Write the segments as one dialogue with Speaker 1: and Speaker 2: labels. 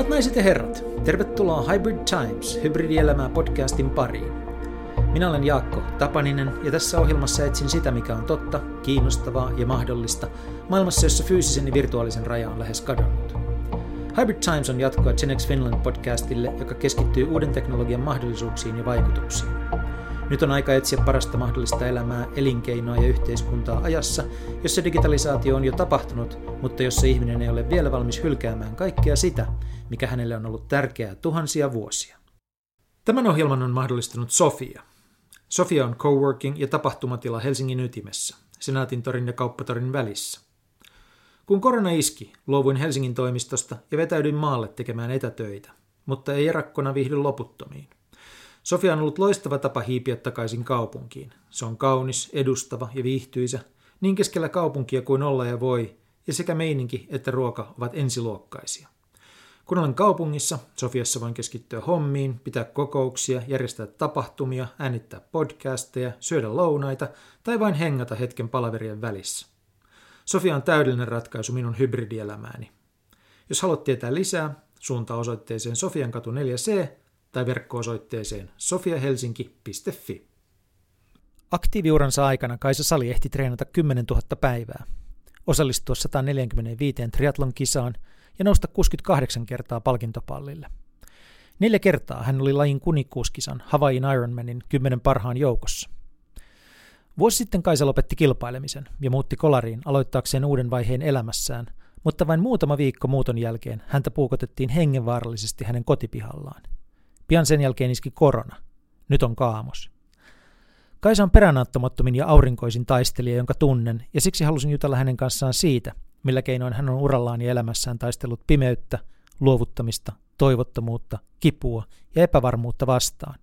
Speaker 1: Hyvät naiset ja herrat, tervetuloa Hybrid Times, hybridielämää podcastin pariin. Minä olen Jaakko Tapaninen ja tässä ohjelmassa etsin sitä, mikä on totta, kiinnostavaa ja mahdollista maailmassa, jossa fyysisen ja virtuaalisen raja on lähes kadonnut. Hybrid Times on jatkoa Genex Finland podcastille, joka keskittyy uuden teknologian mahdollisuuksiin ja vaikutuksiin. Nyt on aika etsiä parasta mahdollista elämää, elinkeinoa ja yhteiskuntaa ajassa, jossa digitalisaatio on jo tapahtunut, mutta jossa ihminen ei ole vielä valmis hylkäämään kaikkea sitä, mikä hänelle on ollut tärkeää tuhansia vuosia. Tämän ohjelman on mahdollistanut Sofia. Sofia on coworking ja tapahtumatila Helsingin ytimessä, Senaatin torin ja Kauppatorin välissä. Kun korona iski, luovuin Helsingin toimistosta ja vetäydyin maalle tekemään etätöitä, mutta ei erakkona viihdy loputtomiin. Sofia on ollut loistava tapa hiipiä takaisin kaupunkiin. Se on kaunis, edustava ja viihtyisä, niin keskellä kaupunkia kuin olla ja voi, ja sekä meininki että ruoka ovat ensiluokkaisia. Kun olen kaupungissa, Sofiassa voin keskittyä hommiin, pitää kokouksia, järjestää tapahtumia, äänittää podcasteja, syödä lounaita tai vain hengata hetken palaverien välissä. Sofia on täydellinen ratkaisu minun hybridielämääni. Jos haluat tietää lisää, suunta osoitteeseen Sofiankatu 4C tai verkko-osoitteeseen sofiahelsinki.fi. Aktiiviuransa aikana Kaisa Sali ehti treenata 10 000 päivää, osallistua 145 triatlon kisaan ja nousta 68 kertaa palkintopallille. Neljä kertaa hän oli lajin kunikkuuskisan Hawaiiin Ironmanin kymmenen parhaan joukossa. Vuosi sitten Kaisa lopetti kilpailemisen ja muutti kolariin aloittaakseen uuden vaiheen elämässään, mutta vain muutama viikko muuton jälkeen häntä puukotettiin hengenvaarallisesti hänen kotipihallaan. Pian sen jälkeen iski korona. Nyt on kaamos. Kaisa on peräänattomattomin ja aurinkoisin taistelija, jonka tunnen, ja siksi halusin jutella hänen kanssaan siitä, millä keinoin hän on urallaan ja elämässään taistellut pimeyttä, luovuttamista, toivottomuutta, kipua ja epävarmuutta vastaan.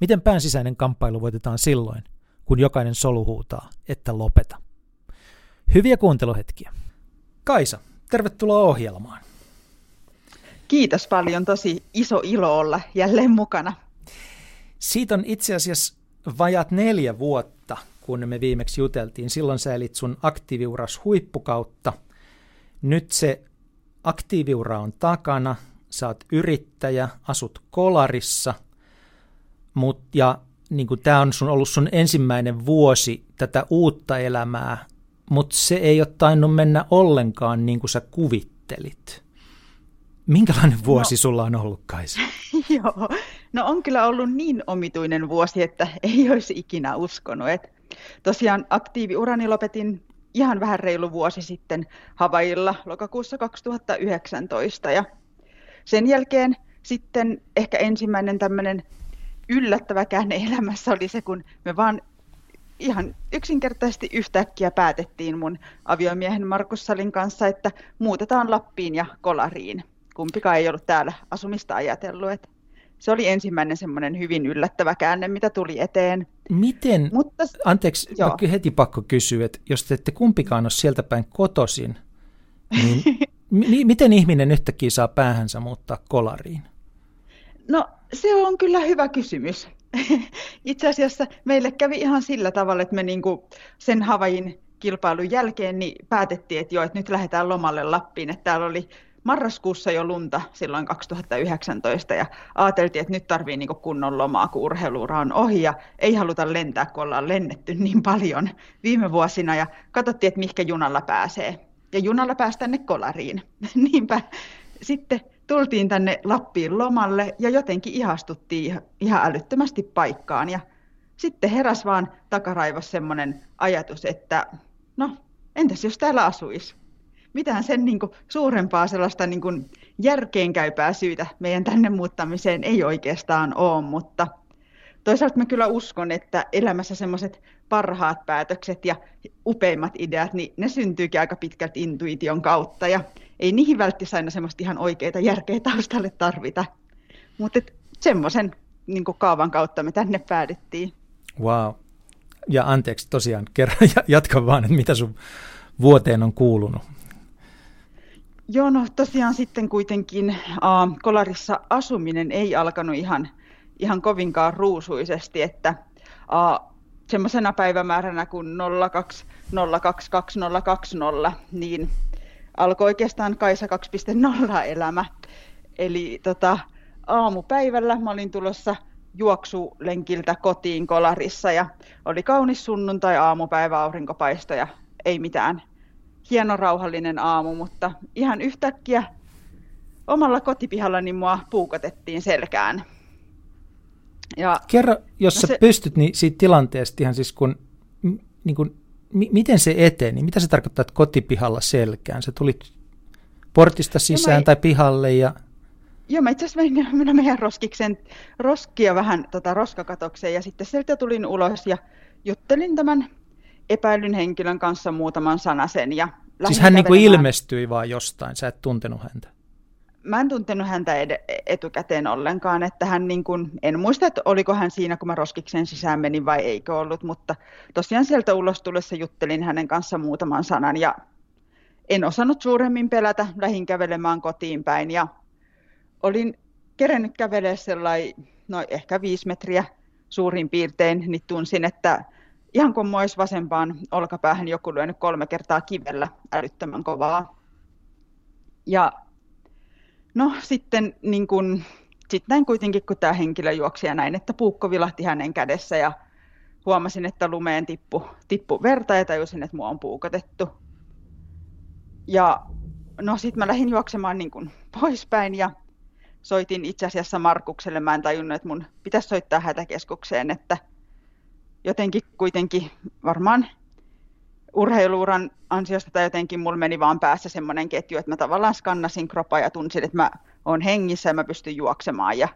Speaker 1: Miten pään sisäinen kamppailu voitetaan silloin, kun jokainen solu huutaa, että lopeta. Hyviä kuunteluhetkiä. Kaisa, tervetuloa ohjelmaan.
Speaker 2: Kiitos paljon, tosi iso ilo olla jälleen mukana.
Speaker 1: Siitä on itse asiassa vajat neljä vuotta, kun me viimeksi juteltiin. Silloin sä elit sun aktiiviuras huippukautta. Nyt se aktiiviura on takana, sä oot yrittäjä, asut kolarissa, mut, ja niin tämä on sun, ollut sun ensimmäinen vuosi tätä uutta elämää, mutta se ei ole tainnut mennä ollenkaan niin kuin sä kuvittelit. Minkälainen vuosi no, sulla on ollut, Kaisa?
Speaker 2: Joo, no on kyllä ollut niin omituinen vuosi, että ei olisi ikinä uskonut. Et tosiaan aktiiviurani lopetin ihan vähän reilu vuosi sitten Havailla lokakuussa 2019 ja sen jälkeen sitten ehkä ensimmäinen tämmöinen yllättävä käänne elämässä oli se, kun me vaan ihan yksinkertaisesti yhtäkkiä päätettiin mun aviomiehen Markus Salin kanssa, että muutetaan Lappiin ja Kolariin kumpikaan ei ollut täällä asumista ajatellut. Että se oli ensimmäinen semmoinen hyvin yllättävä käänne, mitä tuli eteen.
Speaker 1: Miten, Mutta, anteeksi, joo. heti pakko kysyä, että jos te ette kumpikaan ole sieltä päin kotosin, niin m- miten ihminen yhtäkkiä saa päähänsä muuttaa kolariin?
Speaker 2: No se on kyllä hyvä kysymys. Itse asiassa meille kävi ihan sillä tavalla, että me niinku sen Havain kilpailun jälkeen niin päätettiin, että joo, että nyt lähdetään lomalle Lappiin. Että täällä oli marraskuussa jo lunta silloin 2019 ja ajateltiin, että nyt tarvii niin kunnon lomaa, kun urheiluura on ohi ja ei haluta lentää, kun ollaan lennetty niin paljon viime vuosina ja katsottiin, että mihinkä junalla pääsee. Ja junalla pääsi tänne kolariin. Niinpä sitten tultiin tänne Lappiin lomalle ja jotenkin ihastuttiin ihan älyttömästi paikkaan ja sitten heräs vaan takaraivos semmoinen ajatus, että no entäs jos täällä asuisi? Mitään sen niin kuin, suurempaa sellaista niin kuin, järkeenkäypää syytä meidän tänne muuttamiseen ei oikeastaan ole, mutta toisaalta mä kyllä uskon, että elämässä semmoiset parhaat päätökset ja upeimmat ideat, niin ne syntyykin aika pitkälti intuition kautta ja ei niihin välttämättä aina semmoista ihan oikeita järkeä taustalle tarvita. Mutta semmoisen niin kaavan kautta me tänne päädyttiin.
Speaker 1: Wow. Ja anteeksi tosiaan, kerran jatka vaan, että mitä sun vuoteen on kuulunut.
Speaker 2: Joo, no tosiaan sitten kuitenkin äh, kolarissa asuminen ei alkanut ihan, ihan kovinkaan ruusuisesti, että äh, semmoisena päivämääränä kuin 02022020, niin alkoi oikeastaan Kaisa 2.0 elämä. Eli tota, aamupäivällä mä olin tulossa juoksulenkiltä kotiin kolarissa ja oli kaunis sunnuntai aamupäivä aurinkopaisto ja ei mitään hieno rauhallinen aamu, mutta ihan yhtäkkiä omalla kotipihallani mua puukotettiin selkään.
Speaker 1: Ja, Kerro, jos no sä se, pystyt, niin siitä tilanteesta ihan siis kun, niin kun, m- miten se eteni, mitä se tarkoittaa, että kotipihalla selkään? Se tuli portista sisään no tai pihalle ja...
Speaker 2: Joo, mä itse asiassa menin, minä meidän roskiksen roskia vähän tota, roskakatokseen ja sitten sieltä tulin ulos ja juttelin tämän epäilyn henkilön kanssa muutaman sanasen. Ja
Speaker 1: siis hän niin kuin ilmestyi vaan jostain, sä et tuntenut häntä?
Speaker 2: Mä en tuntenut häntä ed- etukäteen ollenkaan, että hän niin kuin, en muista, että oliko hän siinä, kun mä roskiksen sisään menin vai eikö ollut, mutta tosiaan sieltä ulos tulessa juttelin hänen kanssa muutaman sanan ja en osannut suuremmin pelätä, lähin kävelemään kotiin päin ja olin kerennyt kävelemään sellainen, no ehkä viisi metriä suurin piirtein, niin tunsin, että ihan kuin olisi vasempaan olkapäähän joku lyönyt kolme kertaa kivellä älyttömän kovaa. Ja no sitten niin kun, sit näin kuitenkin, kun tämä henkilö juoksi ja näin, että puukko vilahti hänen kädessä ja huomasin, että lumeen tippu, tippu verta ja tajusin, että mua on puukotettu. Ja no sitten mä lähdin juoksemaan niin kuin poispäin ja soitin itse asiassa Markukselle. Mä en tajunnut, että mun pitäisi soittaa hätäkeskukseen, että jotenkin kuitenkin varmaan urheiluuran ansiosta tai jotenkin mulla meni vaan päässä semmoinen ketju, että mä tavallaan skannasin kropaa ja tunsin, että mä oon hengissä ja mä pystyn juoksemaan. Ja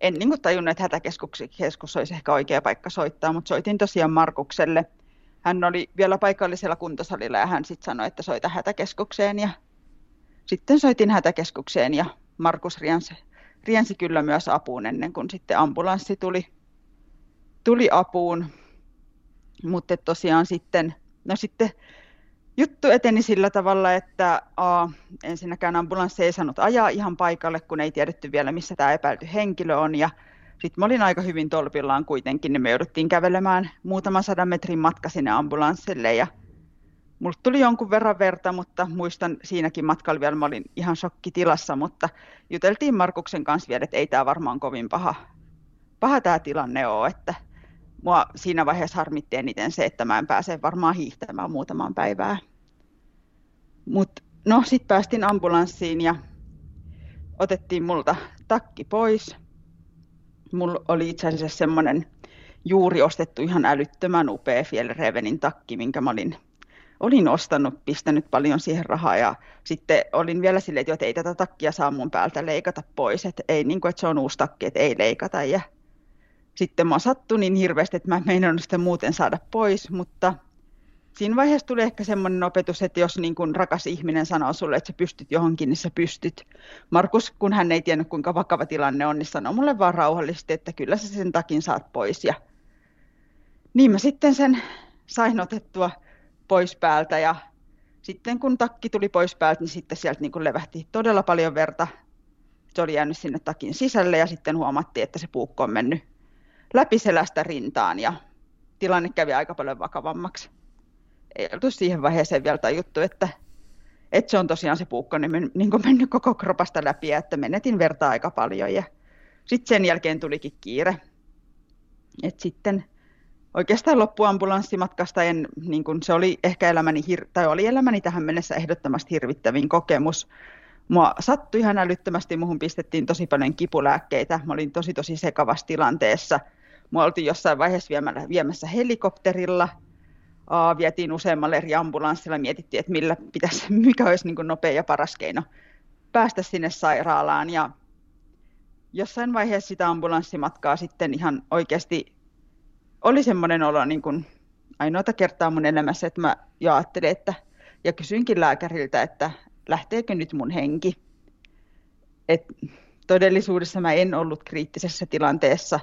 Speaker 2: en niin kuin tajunnut, että hätäkeskus olisi ehkä oikea paikka soittaa, mutta soitin tosiaan Markukselle. Hän oli vielä paikallisella kuntosalilla ja hän sitten sanoi, että soita hätäkeskukseen. Ja sitten soitin hätäkeskukseen ja Markus riensi, riensi kyllä myös apuun ennen kuin sitten ambulanssi tuli, tuli apuun. Mutta tosiaan sitten, no sitten juttu eteni sillä tavalla, että a, ensinnäkään ambulanssi ei saanut ajaa ihan paikalle, kun ei tiedetty vielä, missä tämä epäilty henkilö on. Ja sitten mä olin aika hyvin tolpillaan kuitenkin, niin me jouduttiin kävelemään muutaman sadan metrin matka sinne ambulanssille. Ja Mulla tuli jonkun verran verta, mutta muistan siinäkin matkalla vielä, mä olin ihan shokkitilassa, mutta juteltiin Markuksen kanssa vielä, että ei tämä varmaan kovin paha, paha tämä tilanne ole, että mua siinä vaiheessa harmitti eniten se, että mä en pääse varmaan hiihtämään muutaman päivää. Mutta no, sitten päästiin ambulanssiin ja otettiin multa takki pois. Mulla oli itse asiassa semmoinen juuri ostettu ihan älyttömän upea Fjellrevenin takki, minkä mä olin olin ostanut, pistänyt paljon siihen rahaa ja sitten olin vielä silleen, että, ei tätä takkia saa mun päältä leikata pois, että ei niin kuin, että se on uusi takki, että ei leikata ja sitten mä sattui niin hirveästi, että mä en meinannut sitä muuten saada pois, mutta siinä vaiheessa tuli ehkä semmoinen opetus, että jos niin kuin rakas ihminen sanoo sulle, että sä pystyt johonkin, niin sä pystyt. Markus, kun hän ei tiennyt, kuinka vakava tilanne on, niin sanoi mulle vaan rauhallisesti, että kyllä sä sen takin saat pois. Ja niin mä sitten sen sain otettua pois päältä ja sitten kun takki tuli pois päältä, niin sitten sieltä niin kuin levähti todella paljon verta. Se oli jäänyt sinne takin sisälle ja sitten huomattiin, että se puukko on mennyt läpi selästä rintaan ja tilanne kävi aika paljon vakavammaksi. Ei oltu siihen vaiheeseen vielä tajuttu, että, että se on tosiaan se puukko niin, niin kuin mennyt koko kropasta läpi että menetin verta aika paljon ja sitten sen jälkeen tulikin kiire. Et sitten oikeastaan loppuambulanssimatkasta en, niin kuin se oli ehkä elämäni, hir- tai oli elämäni tähän mennessä ehdottomasti hirvittävin kokemus. Mua sattui ihan älyttömästi, muuhun pistettiin tosi paljon kipulääkkeitä. Mä olin tosi tosi sekavassa tilanteessa. Mua oltiin jossain vaiheessa viemällä, viemässä helikopterilla. Aa, vietiin useammalle eri ambulanssilla, mietittiin, että millä pitäisi, mikä olisi niin nopea ja paras keino päästä sinne sairaalaan. Ja jossain vaiheessa sitä ambulanssimatkaa sitten ihan oikeasti oli semmoinen olo niin kuin ainoata kertaa mun elämässä, että mä jo ajattelin, että, ja kysyinkin lääkäriltä, että lähteekö nyt mun henki. Et todellisuudessa mä en ollut kriittisessä tilanteessa,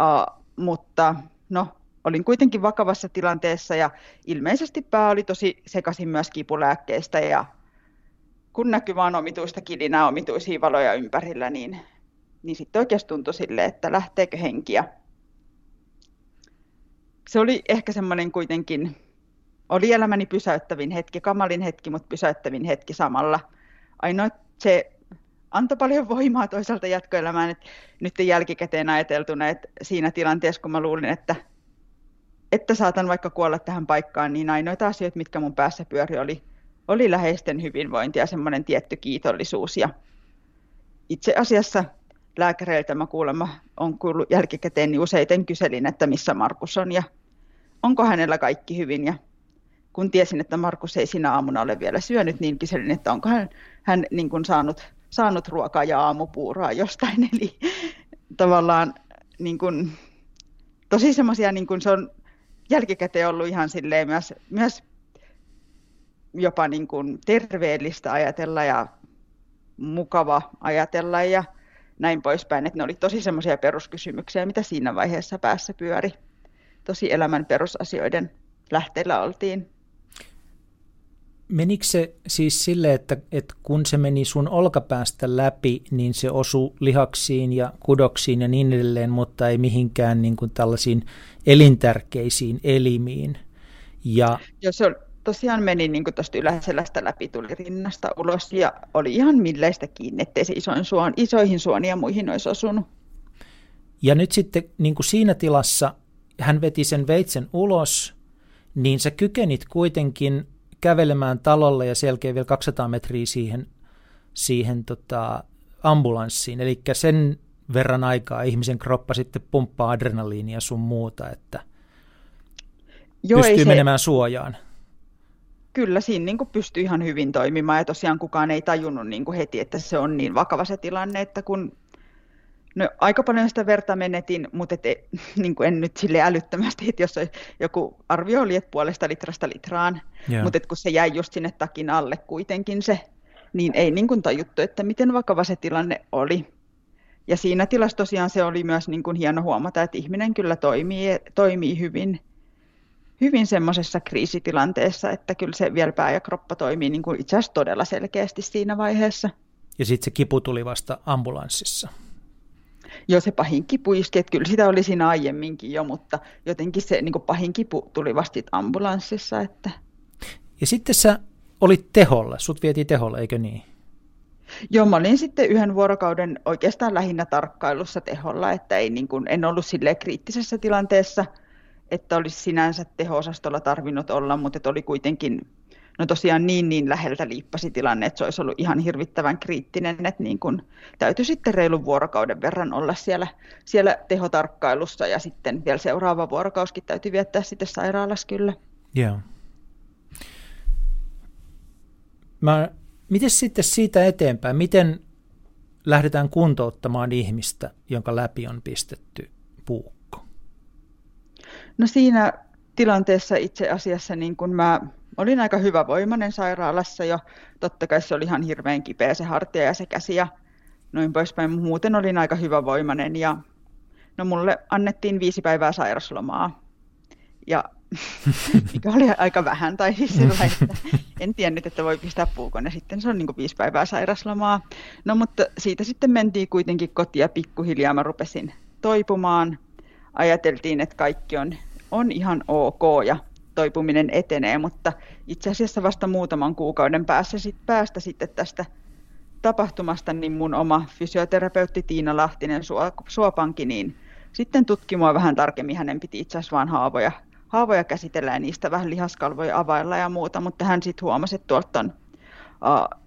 Speaker 2: uh, mutta no, olin kuitenkin vakavassa tilanteessa ja ilmeisesti pää oli tosi sekaisin myös kipulääkkeistä ja kun näkyy vaan omituista kilinää, omituisia valoja ympärillä, niin, niin sitten oikeasti tuntui sille, että lähteekö henkiä se oli ehkä semmoinen kuitenkin, oli elämäni pysäyttävin hetki, kamalin hetki, mutta pysäyttävin hetki samalla. Ainoa se antoi paljon voimaa toisaalta jatkoelämään, että nyt jälkikäteen ajateltuna, että siinä tilanteessa, kun mä luulin, että, että saatan vaikka kuolla tähän paikkaan, niin ainoita asioita, mitkä mun päässä pyöri, oli, oli läheisten hyvinvointi ja semmoinen tietty kiitollisuus. Ja itse asiassa lääkäreiltä mä kuulemma on kuullut jälkikäteen, niin useiten kyselin, että missä Markus on ja onko hänellä kaikki hyvin. Ja kun tiesin, että Markus ei sinä aamuna ole vielä syönyt, niin kyselin, että onko hän, hän niin kuin saanut, saanut ruokaa ja aamupuuraa jostain. Eli tavallaan niin kuin, tosi semmoisia, niin kuin se on jälkikäteen ollut ihan silleen myös, myös jopa niin kuin terveellistä ajatella ja mukava ajatella ja näin poispäin. Että ne oli tosi semmoisia peruskysymyksiä, mitä siinä vaiheessa päässä pyöri. Tosi elämän perusasioiden lähteellä oltiin.
Speaker 1: Menikö se siis sille, että, että kun se meni sun olkapäästä läpi, niin se osui lihaksiin ja kudoksiin ja niin edelleen, mutta ei mihinkään niin kuin tällaisiin elintärkeisiin elimiin?
Speaker 2: Ja... Joo, se on, tosiaan meni niin tuosta yläselästä läpi, tuli rinnasta ulos ja oli ihan milleistä kiinni, ettei se isoin suon, isoihin suoniin ja muihin olisi osunut.
Speaker 1: Ja nyt sitten niin kuin siinä tilassa hän veti sen veitsen ulos, niin sä kykenit kuitenkin kävelemään talolle ja selkeä vielä 200 metriä siihen, siihen tota, ambulanssiin. Eli sen verran aikaa ihmisen kroppa sitten pumppaa adrenaliinia sun muuta, että Joo, pystyy se... menemään suojaan
Speaker 2: kyllä siinä niin kuin pystyy ihan hyvin toimimaan ja tosiaan kukaan ei tajunnut niin heti, että se on niin vakava se tilanne, että kun no, aika paljon sitä verta menetin, mutta et, niin kuin en nyt sille älyttömästi, että jos joku arvio oli, että puolesta litrasta litraan, yeah. mutta et kun se jäi just sinne takin alle kuitenkin se, niin ei niin kuin tajuttu, että miten vakava se tilanne oli. Ja siinä tilassa tosiaan se oli myös niin kuin hieno huomata, että ihminen kyllä toimii, toimii hyvin – hyvin semmoisessa kriisitilanteessa, että kyllä se vielä pää ja kroppa toimii niin kuin itse asiassa todella selkeästi siinä vaiheessa.
Speaker 1: Ja sitten se kipu tuli vasta ambulanssissa.
Speaker 2: Joo, se pahin kipu iski, että kyllä sitä oli siinä aiemminkin jo, mutta jotenkin se niin kuin pahin kipu tuli vasta ambulanssissa. Että...
Speaker 1: Ja sitten sä olit teholla, sut vietiin teholla, eikö niin?
Speaker 2: Joo, mä olin sitten yhden vuorokauden oikeastaan lähinnä tarkkailussa teholla, että ei, niin kuin, en ollut sille kriittisessä tilanteessa – että olisi sinänsä teho-osastolla tarvinnut olla, mutta että oli kuitenkin no tosiaan niin, niin läheltä liippasi tilanne, että se olisi ollut ihan hirvittävän kriittinen, että niin kuin täytyy sitten reilun vuorokauden verran olla siellä, siellä tehotarkkailussa ja sitten vielä seuraava vuorokauskin täytyy viettää sitten sairaalassa kyllä.
Speaker 1: Joo. Mä, miten sitten siitä eteenpäin, miten lähdetään kuntouttamaan ihmistä, jonka läpi on pistetty puu?
Speaker 2: No siinä tilanteessa itse asiassa niin kun mä olin aika hyvävoimainen sairaalassa jo. Totta kai se oli ihan hirveän kipeä se hartia ja se käsi ja noin poispäin. Muuten olin aika hyvävoimainen ja no mulle annettiin viisi päivää sairaslomaa. Ja mikä oli aika vähän, tai siis sillä, että en tiennyt, että voi pistää puukon, ja sitten se on niin viisi päivää sairaslomaa. No mutta siitä sitten mentiin kuitenkin kotiin ja pikkuhiljaa mä rupesin toipumaan ajateltiin, että kaikki on, on ihan ok ja toipuminen etenee, mutta itse asiassa vasta muutaman kuukauden päässä sit, päästä sitten tästä tapahtumasta, niin mun oma fysioterapeutti Tiina Lahtinen Suopanki, niin sitten tutki mua vähän tarkemmin. Hänen piti itse asiassa vain haavoja, haavoja käsitellä ja niistä vähän lihaskalvoja availla ja muuta, mutta hän sitten huomasi, että tuolta on uh,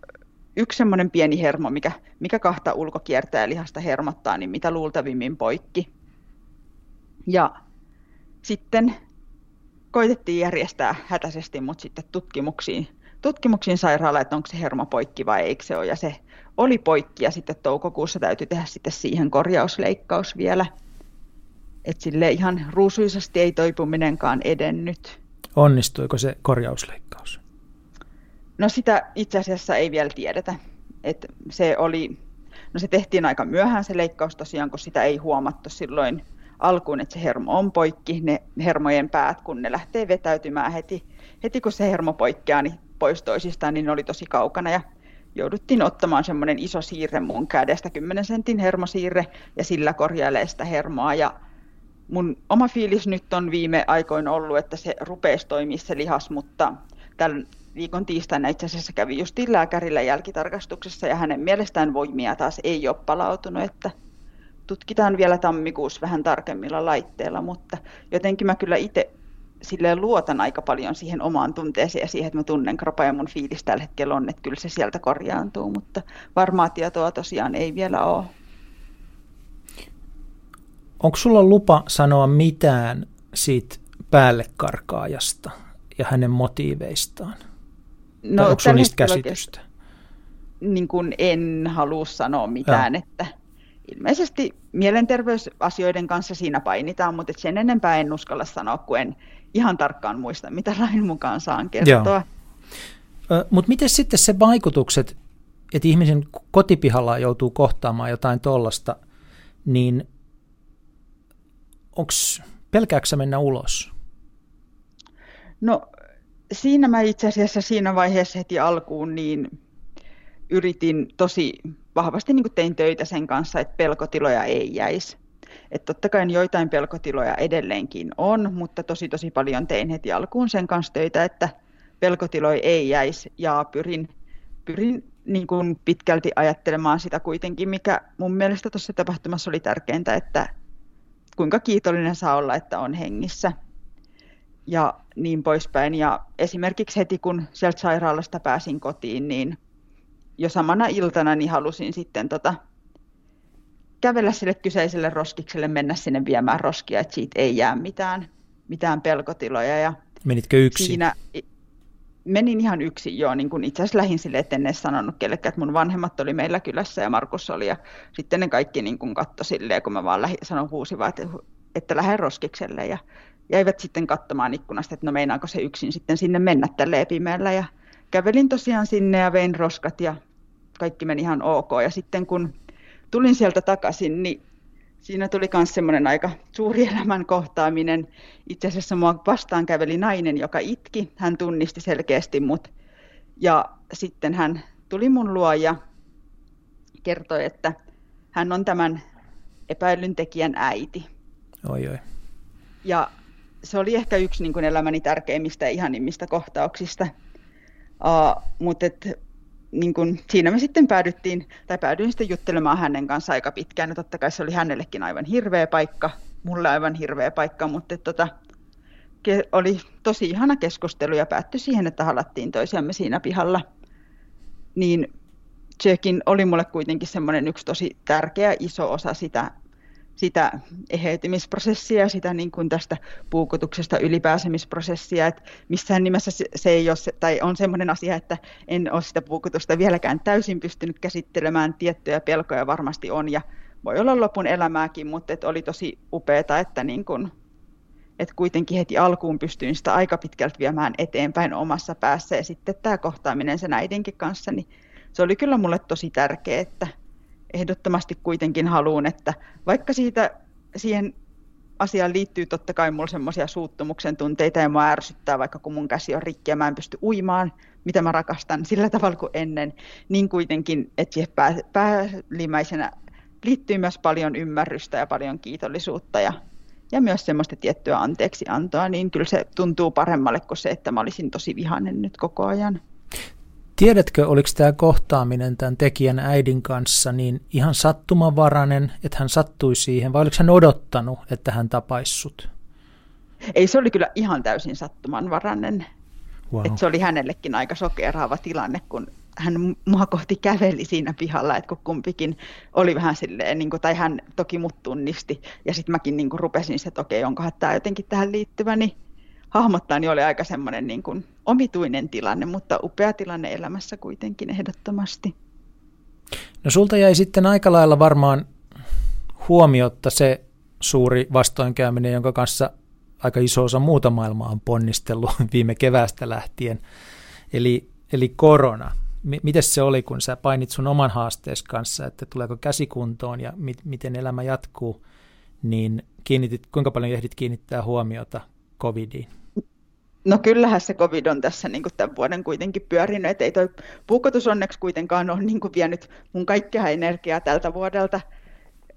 Speaker 2: yksi semmoinen pieni hermo, mikä, mikä kahta ulkokiertää lihasta hermottaa, niin mitä luultavimmin poikki. Ja sitten koitettiin järjestää hätäisesti mut sitten tutkimuksiin, tutkimuksiin sairaala, että onko se hermo poikki vai eikö se ole. Ja se oli poikki ja sitten toukokuussa täytyy tehdä sitten siihen korjausleikkaus vielä. Että sille ihan ruusuisesti ei toipuminenkaan edennyt.
Speaker 1: Onnistuiko se korjausleikkaus?
Speaker 2: No sitä itse asiassa ei vielä tiedetä. Et se oli, no se tehtiin aika myöhään se leikkaus tosiaan, kun sitä ei huomattu silloin alkuun, että se hermo on poikki, ne hermojen päät, kun ne lähtee vetäytymään heti, heti kun se hermo poikkeaa niin pois toisistaan, niin ne oli tosi kaukana ja jouduttiin ottamaan semmoinen iso siirre mun kädestä, 10 sentin hermosiirre ja sillä korjailee sitä hermoa. Ja mun oma fiilis nyt on viime aikoina ollut, että se rupeisi toimia se lihas, mutta tämän viikon tiistaina itse asiassa kävi justiin lääkärillä jälkitarkastuksessa ja hänen mielestään voimia taas ei ole palautunut, että tutkitaan vielä tammikuussa vähän tarkemmilla laitteilla, mutta jotenkin mä kyllä itse silleen luotan aika paljon siihen omaan tunteeseen ja siihen, että mä tunnen kropa ja mun fiilis tällä hetkellä on, että kyllä se sieltä korjaantuu, mutta varmaa tietoa tosiaan ei vielä ole.
Speaker 1: Onko sulla lupa sanoa mitään siitä päällekarkaajasta ja hänen motiiveistaan? No, tai onko sinulla niistä käsitystä?
Speaker 2: Niin kuin en halua sanoa mitään, ja. että ilmeisesti mielenterveysasioiden kanssa siinä painitaan, mutta sen enempää en uskalla sanoa, kun en ihan tarkkaan muista, mitä lain mukaan saan kertoa.
Speaker 1: Mutta miten sitten se vaikutukset, että ihmisen kotipihalla joutuu kohtaamaan jotain tollasta, niin onko pelkääksä mennä ulos?
Speaker 2: No siinä mä itse asiassa siinä vaiheessa heti alkuun niin yritin tosi vahvasti niin tein töitä sen kanssa, että pelkotiloja ei jäisi. Että totta kai joitain pelkotiloja edelleenkin on, mutta tosi tosi paljon tein heti alkuun sen kanssa töitä, että pelkotiloja ei jäisi ja pyrin, pyrin niin kuin pitkälti ajattelemaan sitä kuitenkin, mikä mun mielestä tuossa tapahtumassa oli tärkeintä, että kuinka kiitollinen saa olla, että on hengissä ja niin poispäin. Ja esimerkiksi heti kun sieltä sairaalasta pääsin kotiin, niin jo samana iltana niin halusin sitten tota, kävellä sille kyseiselle roskikselle, mennä sinne viemään roskia, että siitä ei jää mitään, mitään pelkotiloja. Ja
Speaker 1: Menitkö yksin? Siinä,
Speaker 2: menin ihan yksin joo, niin kun itse asiassa lähin sille, että en edes sanonut kellekään, että mun vanhemmat oli meillä kylässä ja Markus oli ja sitten ne kaikki niin kun katto silleen, kun mä vaan lähin, sanon huusivat, että, että lähden roskikselle ja jäivät sitten katsomaan ikkunasta, että no meinaako se yksin sitten sinne mennä tälle pimeällä ja kävelin tosiaan sinne ja vein roskat ja kaikki meni ihan ok ja sitten kun tulin sieltä takaisin, niin siinä tuli myös semmoinen aika suuri elämän kohtaaminen. Itse asiassa mua vastaan käveli nainen, joka itki. Hän tunnisti selkeästi mut. Ja sitten hän tuli mun luo ja kertoi, että hän on tämän epäilyn tekijän äiti.
Speaker 1: Oi, oi.
Speaker 2: Ja se oli ehkä yksi niin kuin elämäni tärkeimmistä ja ihanimmista kohtauksista. Uh, mutta niin kun, siinä me sitten päädyttiin, tai päädyin sitten juttelemaan hänen kanssa aika pitkään, ja totta kai se oli hänellekin aivan hirveä paikka, mulle aivan hirveä paikka, mutta tota, ke, oli tosi ihana keskustelu ja päättyi siihen, että halattiin toisiamme siinä pihalla. Niin sekin oli mulle kuitenkin semmoinen yksi tosi tärkeä iso osa sitä sitä eheytymisprosessia sitä niin kuin tästä puukotuksesta ylipääsemisprosessia, että missään nimessä se ei ole, tai on sellainen asia, että en ole sitä puukotusta vieläkään täysin pystynyt käsittelemään, tiettyjä pelkoja varmasti on ja voi olla lopun elämääkin, mutta että oli tosi upeaa, että, niin kuin, että kuitenkin heti alkuun pystyin sitä aika pitkälti viemään eteenpäin omassa päässä. Ja sitten tämä kohtaaminen sen äidinkin kanssa, niin se oli kyllä mulle tosi tärkeää, että ehdottomasti kuitenkin haluan, että vaikka siitä siihen asiaan liittyy totta kai mulla semmoisia suuttumuksen tunteita ja mua ärsyttää, vaikka kun mun käsi on rikki ja mä en pysty uimaan, mitä mä rakastan sillä tavalla kuin ennen, niin kuitenkin, että siihen pää, päällimmäisenä liittyy myös paljon ymmärrystä ja paljon kiitollisuutta ja, ja myös semmoista tiettyä anteeksiantoa, niin kyllä se tuntuu paremmalle kuin se, että mä olisin tosi vihainen nyt koko ajan.
Speaker 1: Tiedätkö, oliko tämä kohtaaminen tämän tekijän äidin kanssa niin ihan sattumanvarainen, että hän sattui siihen, vai oliko hän odottanut, että hän tapaissut?
Speaker 2: Ei, se oli kyllä ihan täysin sattumanvarainen. Wow. Että se oli hänellekin aika sokeraava tilanne, kun hän mua kohti käveli siinä pihalla, että kun kumpikin oli vähän silleen, niin kuin, tai hän toki mut tunnisti, ja sitten mäkin niin kuin, rupesin että okei, onkohan tämä jotenkin tähän liittyvä, niin hahmottaa, niin oli aika semmoinen niin kuin omituinen tilanne, mutta upea tilanne elämässä kuitenkin ehdottomasti.
Speaker 1: No sulta jäi sitten aika lailla varmaan huomiotta se suuri vastoinkäyminen, jonka kanssa aika iso osa muuta maailmaa on ponnistellut viime keväästä lähtien, eli, eli korona. Miten se oli, kun sä painit sun oman haasteesi kanssa, että tuleeko käsikuntoon ja mi- miten elämä jatkuu, niin kiinnitit, kuinka paljon ehdit kiinnittää huomiota covidiin?
Speaker 2: No kyllähän se covid on tässä niin tämän vuoden kuitenkin pyörinyt, että ei toi puukotus onneksi kuitenkaan ole niin vienyt mun kaikkea energiaa tältä vuodelta.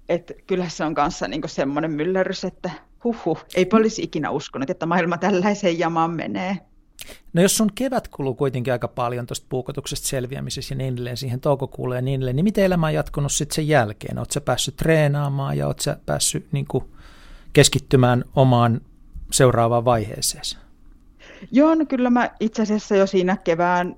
Speaker 2: Että kyllähän se on kanssa niin semmoinen myllerrys, että huhhuh, ei olisi ikinä uskonut, että maailma tällaiseen jamaan menee.
Speaker 1: No jos sun kevät kuluu kuitenkin aika paljon tuosta puukotuksesta selviämisessä ja niin edelleen siihen toukokuulle ja niin edelleen, niin miten elämä on jatkunut sitten sen jälkeen? Oletko päässyt treenaamaan ja oletko päässyt niin kuin, keskittymään omaan seuraavaan vaiheeseen?
Speaker 2: Joo, no kyllä mä itse asiassa jo siinä kevään,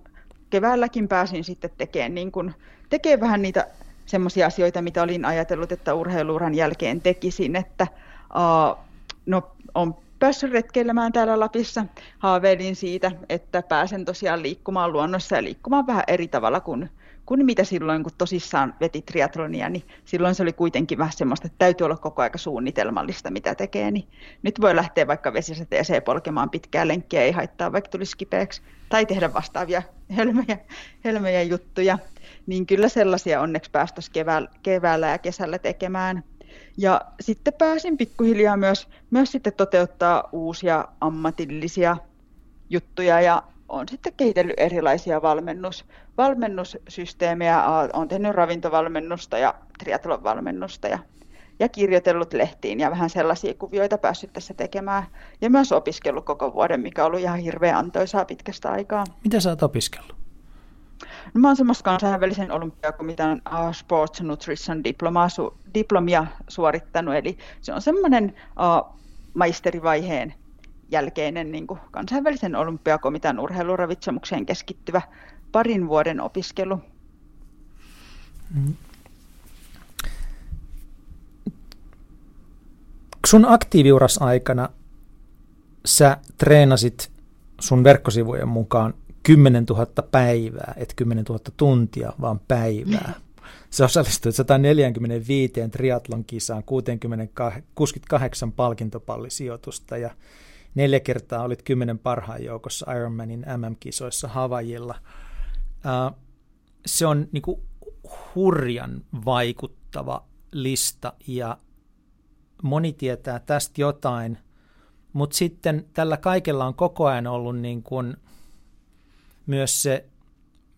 Speaker 2: keväälläkin pääsin sitten tekemään, niin kuin, tekemään vähän niitä semmoisia asioita, mitä olin ajatellut, että urheiluuran jälkeen tekisin, että uh, no, on päässyt retkeilemään täällä Lapissa. Haaveilin siitä, että pääsen tosiaan liikkumaan luonnossa ja liikkumaan vähän eri tavalla kuin, kuin mitä silloin, kun tosissaan veti triatlonia, niin silloin se oli kuitenkin vähän semmoista, että täytyy olla koko aika suunnitelmallista, mitä tekee. Niin nyt voi lähteä vaikka vesisateeseen polkemaan pitkää lenkkiä, ei haittaa, vaikka tulisi kipeäksi, tai tehdä vastaavia helmejä, helmejä juttuja. Niin kyllä sellaisia onneksi päästäisiin keväällä, keväällä ja kesällä tekemään. Ja sitten pääsin pikkuhiljaa myös, myös sitten toteuttaa uusia ammatillisia juttuja ja olen sitten kehitellyt erilaisia valmennus, valmennussysteemejä. Olen tehnyt ravintovalmennusta ja triatlon valmennusta ja, ja kirjoitellut lehtiin ja vähän sellaisia kuvioita päässyt tässä tekemään. Ja myös opiskellut koko vuoden, mikä on ollut ihan hirveän antoisaa pitkästä aikaa.
Speaker 1: Mitä sä oot opiskellut?
Speaker 2: No, mä oon semmoista kansainvälisen olympiakomitean uh, Sports Nutrition diplomaa, su, diplomia suorittanut, eli se on semmoinen uh, maisterivaiheen jälkeinen niin kuin kansainvälisen olympiakomitean urheiluravitsemukseen keskittyvä parin vuoden opiskelu.
Speaker 1: Sun aktiiviuras aikana sä treenasit sun verkkosivujen mukaan 10 000 päivää, et 10 000 tuntia, vaan päivää. Se osallistui 145 triatlon kisaan, 68 palkintopallisijoitusta ja neljä kertaa olit kymmenen parhaan joukossa Ironmanin MM-kisoissa Havajilla. Se on niin kuin hurjan vaikuttava lista ja moni tietää tästä jotain, mutta sitten tällä kaikella on koko ajan ollut niin kuin – myös se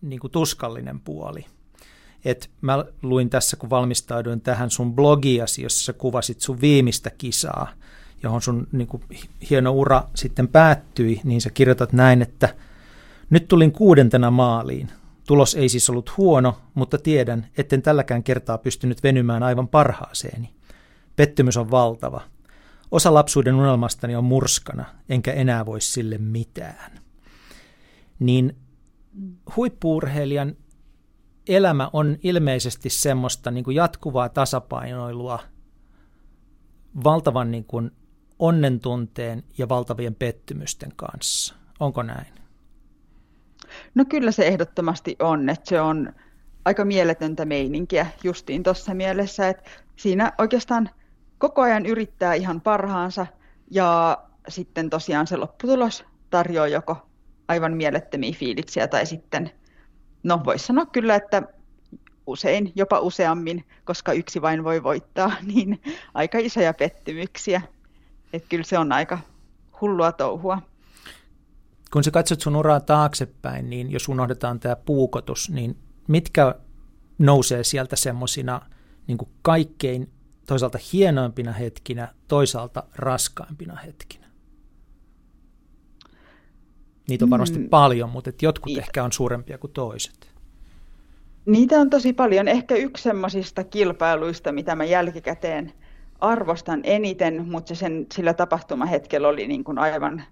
Speaker 1: niin kuin tuskallinen puoli. Et mä luin tässä, kun valmistauduin tähän sun blogiasi, jossa sä kuvasit sun viimeistä kisaa, johon sun niin kuin, hieno ura sitten päättyi, niin sä kirjoitat näin, että nyt tulin kuudentena maaliin. Tulos ei siis ollut huono, mutta tiedän, etten tälläkään kertaa pystynyt venymään aivan parhaaseeni. Pettymys on valtava. Osa lapsuuden unelmastani on murskana, enkä enää voi sille mitään niin huippuurheilijan elämä on ilmeisesti semmoista niin kuin jatkuvaa tasapainoilua valtavan niin kuin onnentunteen ja valtavien pettymysten kanssa. Onko näin?
Speaker 2: No kyllä se ehdottomasti on, että se on aika mieletöntä meininkiä justiin tuossa mielessä, että siinä oikeastaan koko ajan yrittää ihan parhaansa ja sitten tosiaan se lopputulos tarjoaa joko aivan mielettömiä fiiliksiä tai sitten, no voisi sanoa kyllä, että usein, jopa useammin, koska yksi vain voi voittaa, niin aika isoja pettymyksiä. Että kyllä se on aika hullua touhua.
Speaker 1: Kun sä katsot sun uraa taaksepäin, niin jos unohdetaan tämä puukotus, niin mitkä nousee sieltä semmoisina niin kaikkein toisaalta hienoimpina hetkinä, toisaalta raskaimpina hetkinä? Niitä on varmasti mm. paljon, mutta et jotkut I... ehkä on suurempia kuin toiset.
Speaker 2: Niitä on tosi paljon. Ehkä yksi semmoisista kilpailuista, mitä mä jälkikäteen arvostan eniten, mutta se sen, sillä tapahtumahetkellä oli niin kuin aivan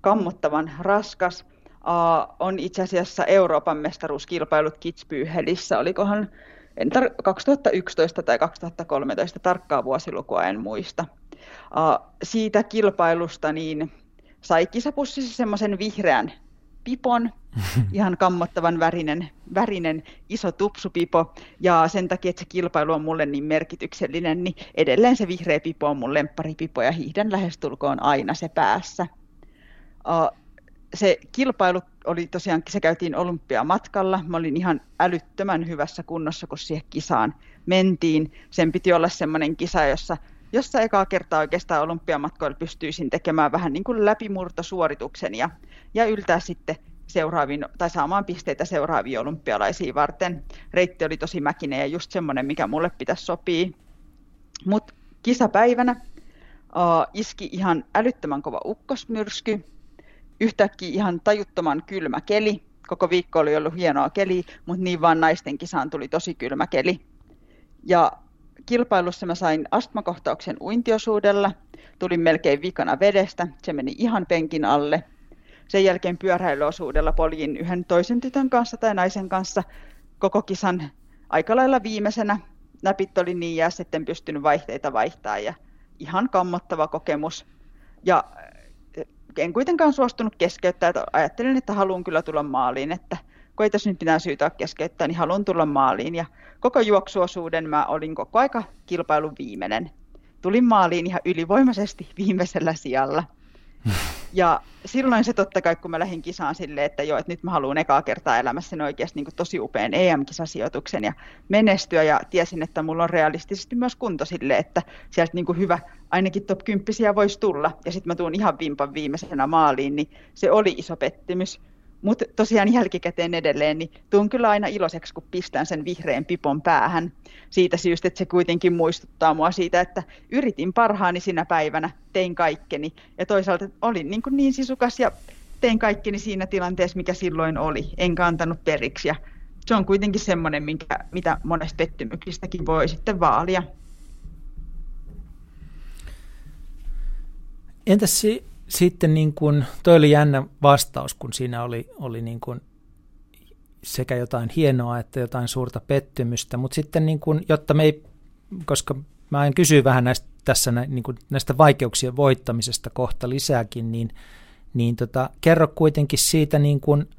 Speaker 2: kammottavan raskas, uh, on itse asiassa Euroopan mestaruuskilpailut Kitzbühelissä. Olikohan en tar- 2011 tai 2013, tarkkaa vuosilukua en muista. Uh, siitä kilpailusta niin sai kisapussissa semmoisen vihreän pipon, ihan kammottavan värinen, värinen iso tupsupipo, ja sen takia, että se kilpailu on mulle niin merkityksellinen, niin edelleen se vihreä pipo on mun lempparipipo, ja hiihdän lähestulkoon aina se päässä. Se kilpailu oli tosiaan, se käytiin olympiamatkalla, mä olin ihan älyttömän hyvässä kunnossa, kun siihen kisaan mentiin. Sen piti olla semmoinen kisa, jossa jossa ekaa kertaa oikeastaan olympiamatkoilla pystyisin tekemään vähän niin kuin läpimurtosuorituksen ja, ja yltää sitten seuraaviin, tai saamaan pisteitä seuraaviin olympialaisiin varten. Reitti oli tosi mäkinen ja just semmoinen, mikä mulle pitäisi sopii. Mutta kisapäivänä uh, iski ihan älyttömän kova ukkosmyrsky, yhtäkkiä ihan tajuttoman kylmä keli. Koko viikko oli ollut hienoa keli, mutta niin vaan naisten kisaan tuli tosi kylmä keli. Ja kilpailussa mä sain astmakohtauksen uintiosuudella, tulin melkein vikana vedestä, se meni ihan penkin alle. Sen jälkeen pyöräilyosuudella poljin yhden toisen tytön kanssa tai naisen kanssa koko kisan aika lailla viimeisenä. Näpit oli niin jäässä, etten pystynyt vaihteita vaihtaa ja ihan kammottava kokemus. Ja eh, en kuitenkaan suostunut keskeyttää, että ajattelin, että haluan kyllä tulla maaliin, että kun ei tässä nyt mitään syytä keskeyttää, niin haluan tulla maaliin. Ja koko juoksuosuuden mä olin koko aika kilpailun viimeinen. Tulin maaliin ihan ylivoimaisesti viimeisellä sijalla. Ja silloin se totta kai, kun mä lähdin kisaan silleen, että joo, että nyt mä haluan ekaa kertaa elämässäni oikeasti niin tosi upean EM-kisasijoituksen ja menestyä. Ja tiesin, että mulla on realistisesti myös kunto sille, että sieltä niin hyvä, ainakin top 10 voisi tulla. Ja sitten mä tuun ihan vimpan viimeisenä maaliin, niin se oli iso pettymys. Mutta tosiaan jälkikäteen edelleen, niin tuun kyllä aina iloiseksi, kun pistän sen vihreän pipon päähän. Siitä syystä, että se kuitenkin muistuttaa mua siitä, että yritin parhaani sinä päivänä, tein kaikkeni. Ja toisaalta olin niin, kuin niin sisukas ja tein kaikkeni siinä tilanteessa, mikä silloin oli. Enkä antanut periksi. Ja se on kuitenkin semmoinen, minkä, mitä monesta pettymyksistäkin voi sitten vaalia.
Speaker 1: Entäs sitten niin kuin, toi oli jännä vastaus, kun siinä oli, oli niin kuin sekä jotain hienoa että jotain suurta pettymystä, mutta sitten niin kuin, jotta me ei, koska mä en kysy vähän näistä, tässä niin kuin näistä vaikeuksien voittamisesta kohta lisääkin, niin, niin tota, kerro kuitenkin siitä niin kuin,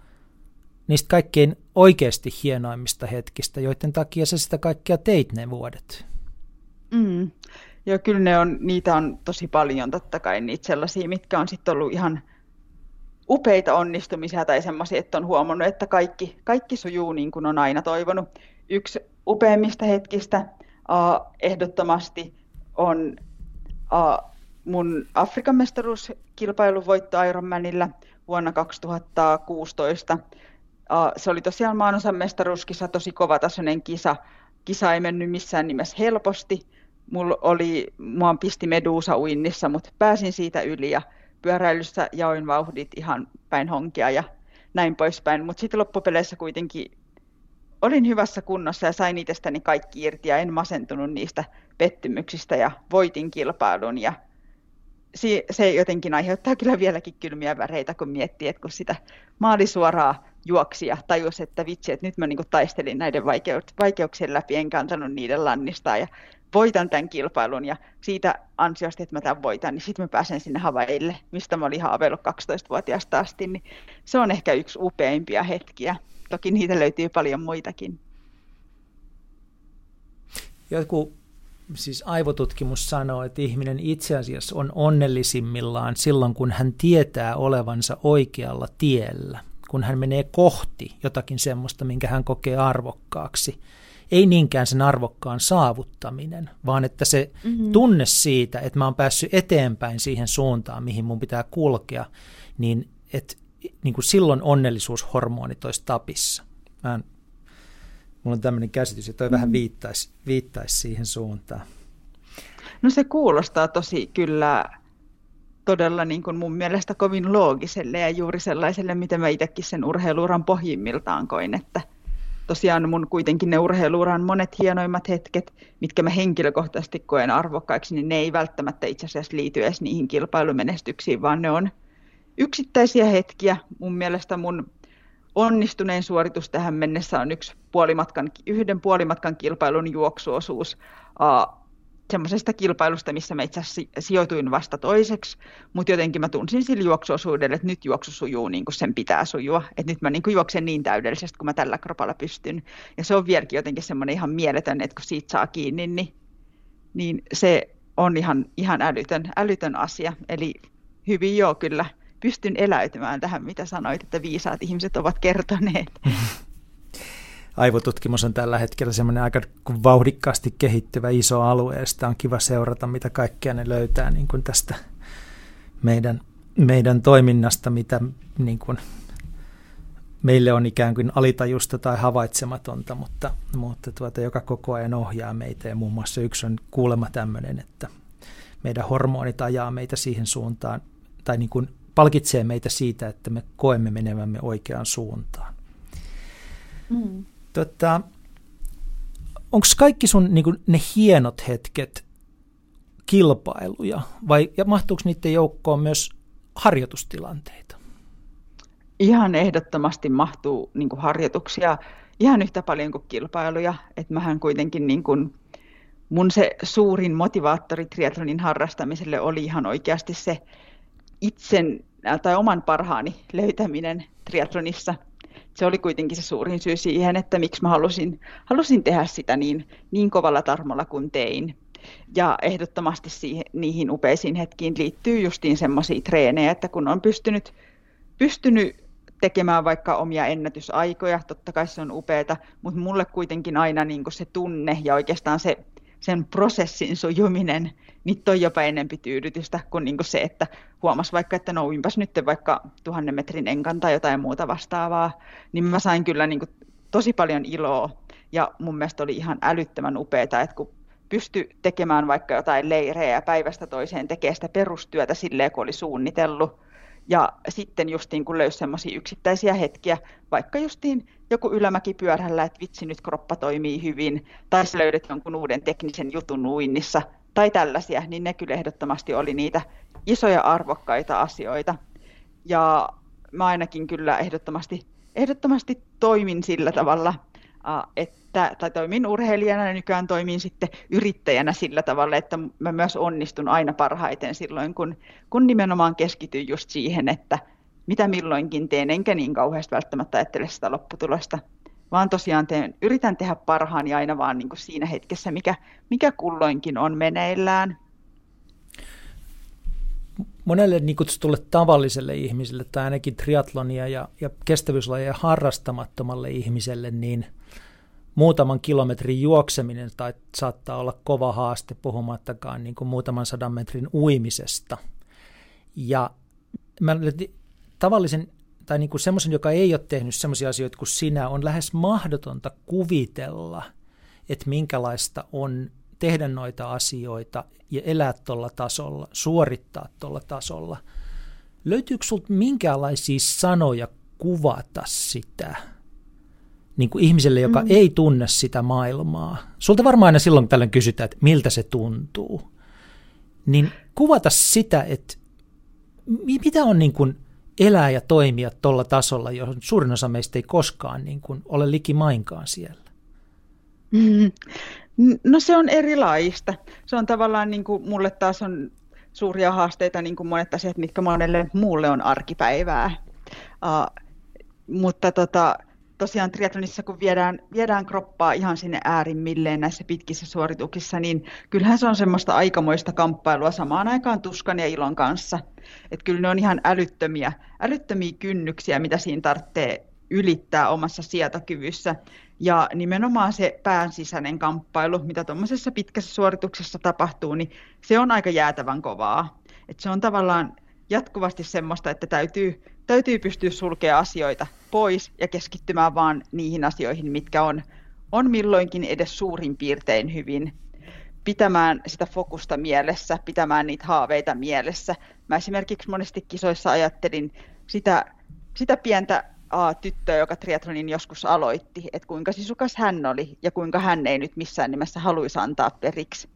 Speaker 1: niistä kaikkein oikeasti hienoimmista hetkistä, joiden takia sä sitä kaikkea teit ne vuodet.
Speaker 2: Mm. Joo, kyllä ne on, niitä on tosi paljon totta kai niitä sellaisia, mitkä on sitten ollut ihan upeita onnistumisia tai semmoisia, että on huomannut, että kaikki, kaikki sujuu niin kuin on aina toivonut. Yksi upeimmista hetkistä uh, ehdottomasti on uh, mun Afrikan mestaruuskilpailun voitto Ironmanilla vuonna 2016. Uh, se oli tosiaan maanosan mestaruuskisa, tosi kovatasoinen kisa. Kisa ei mennyt missään nimessä helposti, mulla oli, mua pisti meduusa uinnissa, mutta pääsin siitä yli ja pyöräilyssä jaoin vauhdit ihan päin honkia ja näin poispäin. Mutta sitten loppupeleissä kuitenkin olin hyvässä kunnossa ja sain itsestäni kaikki irti ja en masentunut niistä pettymyksistä ja voitin kilpailun ja se jotenkin aiheuttaa kyllä vieläkin kylmiä väreitä, kun miettii, että kun sitä maalisuoraa juoksi ja tajusi, että vitsi, että nyt mä niin taistelin näiden vaikeuksien läpi, en kantanut niiden lannistaa ja voitan tämän kilpailun ja siitä ansiosta, että mä tämän voitan, niin sitten mä pääsen sinne Havaille, mistä mä olin haaveillut 12-vuotiaasta asti, niin se on ehkä yksi upeimpia hetkiä. Toki niitä löytyy paljon muitakin.
Speaker 1: Joku siis aivotutkimus sanoo, että ihminen itse asiassa on onnellisimmillaan silloin, kun hän tietää olevansa oikealla tiellä, kun hän menee kohti jotakin semmoista, minkä hän kokee arvokkaaksi – ei niinkään sen arvokkaan saavuttaminen, vaan että se mm-hmm. tunne siitä, että mä oon päässyt eteenpäin siihen suuntaan, mihin mun pitää kulkea, niin että niin kuin silloin onnellisuushormonit olisi tapissa. Mä en, mulla on tämmöinen käsitys, että toi mm-hmm. vähän viittaisi, viittaisi siihen suuntaan.
Speaker 2: No se kuulostaa tosi kyllä todella niin kuin mun mielestä kovin loogiselle ja juuri sellaiselle, mitä mä itsekin sen urheiluuran pohjimmiltaan koin, että – tosiaan mun kuitenkin ne urheiluuran monet hienoimmat hetket, mitkä mä henkilökohtaisesti koen arvokkaiksi, niin ne ei välttämättä itse asiassa liity edes niihin kilpailumenestyksiin, vaan ne on yksittäisiä hetkiä. Mun mielestä mun onnistuneen suoritus tähän mennessä on yksi puolimatkan, yhden puolimatkan kilpailun juoksuosuus semmoisesta kilpailusta, missä mä itse asiassa sijoituin vasta toiseksi, mutta jotenkin mä tunsin sillä juoksuosuudella, että nyt juoksu sujuu niin kuin sen pitää sujua, että nyt mä niin kuin juoksen niin täydellisesti, kun mä tällä kropalla pystyn. Ja se on vieläkin jotenkin semmoinen ihan mieletön, että kun siitä saa kiinni, niin, niin se on ihan, ihan älytön, älytön asia. Eli hyvin joo kyllä pystyn eläytymään tähän, mitä sanoit, että viisaat ihmiset ovat kertoneet.
Speaker 1: aivotutkimus on tällä hetkellä semmoinen aika vauhdikkaasti kehittyvä iso alue, ja sitä on kiva seurata, mitä kaikkea ne löytää niin kuin tästä meidän, meidän toiminnasta, mitä niin kuin meille on ikään kuin alitajusta tai havaitsematonta, mutta, mutta tuota, joka koko ajan ohjaa meitä. Ja muun muassa yksi on kuulemma tämmöinen, että meidän hormonit ajaa meitä siihen suuntaan, tai niin kuin palkitsee meitä siitä, että me koemme menevämme oikeaan suuntaan. Mm. Tota, Onko kaikki sun niin kuin, ne hienot hetket kilpailuja vai ja mahtuuko niiden joukkoon myös harjoitustilanteita?
Speaker 2: Ihan ehdottomasti mahtuu niin kuin harjoituksia ihan yhtä paljon kuin kilpailuja. että mähän kuitenkin niin kuin, mun se suurin motivaattori triathlonin harrastamiselle oli ihan oikeasti se itsen tai oman parhaani löytäminen triathlonissa. Se oli kuitenkin se suurin syy siihen, että miksi mä halusin, halusin tehdä sitä niin, niin kovalla tarmolla kuin tein. Ja ehdottomasti siihen, niihin upeisiin hetkiin liittyy justiin semmoisia treenejä, että kun on pystynyt, pystynyt tekemään vaikka omia ennätysaikoja, totta kai se on upeata, mutta mulle kuitenkin aina niin se tunne ja oikeastaan se sen prosessin sujuminen, niin toi jopa enempi tyydytystä kuin, niin kuin se, että huomas vaikka, että no uinpas nyt vaikka tuhannen metrin enkan tai jotain muuta vastaavaa, niin mä sain kyllä niin kuin tosi paljon iloa ja mun mielestä oli ihan älyttömän upeaa, että kun pysty tekemään vaikka jotain leirejä päivästä toiseen, tekee sitä perustyötä silleen, kun oli suunnitellut, ja sitten justiin kun löysi semmoisia yksittäisiä hetkiä, vaikka justiin joku ylämäki pyörällä, että vitsi nyt kroppa toimii hyvin, tai sä löydät jonkun uuden teknisen jutun uinnissa, tai tällaisia, niin ne kyllä ehdottomasti oli niitä isoja arvokkaita asioita. Ja mä ainakin kyllä ehdottomasti, ehdottomasti toimin sillä tavalla, että, tai toimin urheilijana ja nykyään toimin sitten yrittäjänä sillä tavalla, että mä myös onnistun aina parhaiten silloin, kun, kun nimenomaan keskityn just siihen, että mitä milloinkin teen, enkä niin kauheasti välttämättä ajattele sitä lopputulosta, vaan tosiaan teen, yritän tehdä parhaani aina vaan niin kuin siinä hetkessä, mikä, mikä kulloinkin on meneillään.
Speaker 1: Monelle niin kutsutulle tavalliselle ihmiselle tai ainakin triatlonia ja, ja kestävyyslajeja harrastamattomalle ihmiselle, niin muutaman kilometrin juokseminen tai saattaa olla kova haaste puhumattakaan niin kuin muutaman sadan metrin uimisesta. Ja mä tavallisen tai niin kuin semmoisen, joka ei ole tehnyt semmoisia asioita kuin sinä, on lähes mahdotonta kuvitella, että minkälaista on tehdä noita asioita ja elää tuolla tasolla, suorittaa tuolla tasolla. Löytyykö sinulta minkälaisia sanoja kuvata sitä niin kuin ihmiselle, joka mm. ei tunne sitä maailmaa? Sulta varmaan aina silloin tällöin kysytään, että miltä se tuntuu. Niin kuvata sitä, että mitä on niin kuin – elää ja toimia tuolla tasolla, johon suurin osa meistä ei koskaan niin kuin ole likimainkaan siellä?
Speaker 2: Mm. No se on erilaista. Se on tavallaan, niin kuin mulle taas on suuria haasteita, niin kuin monet asiat, mitkä monelle muulle on arkipäivää. Uh, mutta tota, tosiaan triathlonissa, kun viedään, viedään kroppaa ihan sinne äärimmilleen näissä pitkissä suorituksissa, niin kyllähän se on semmoista aikamoista kamppailua samaan aikaan tuskan ja ilon kanssa. Että kyllä ne on ihan älyttömiä, älyttömiä kynnyksiä, mitä siinä tarvitsee ylittää omassa sietokyvyssä. Ja nimenomaan se pään sisäinen kamppailu, mitä tuommoisessa pitkässä suorituksessa tapahtuu, niin se on aika jäätävän kovaa. Et se on tavallaan jatkuvasti semmoista, että täytyy, täytyy pystyä sulkea asioita pois ja keskittymään vaan niihin asioihin, mitkä on, on milloinkin edes suurin piirtein hyvin. Pitämään sitä fokusta mielessä, pitämään niitä haaveita mielessä. Mä esimerkiksi monesti kisoissa ajattelin sitä, sitä pientä a, tyttöä, joka triathlonin joskus aloitti, että kuinka sisukas hän oli ja kuinka hän ei nyt missään nimessä haluaisi antaa periksi.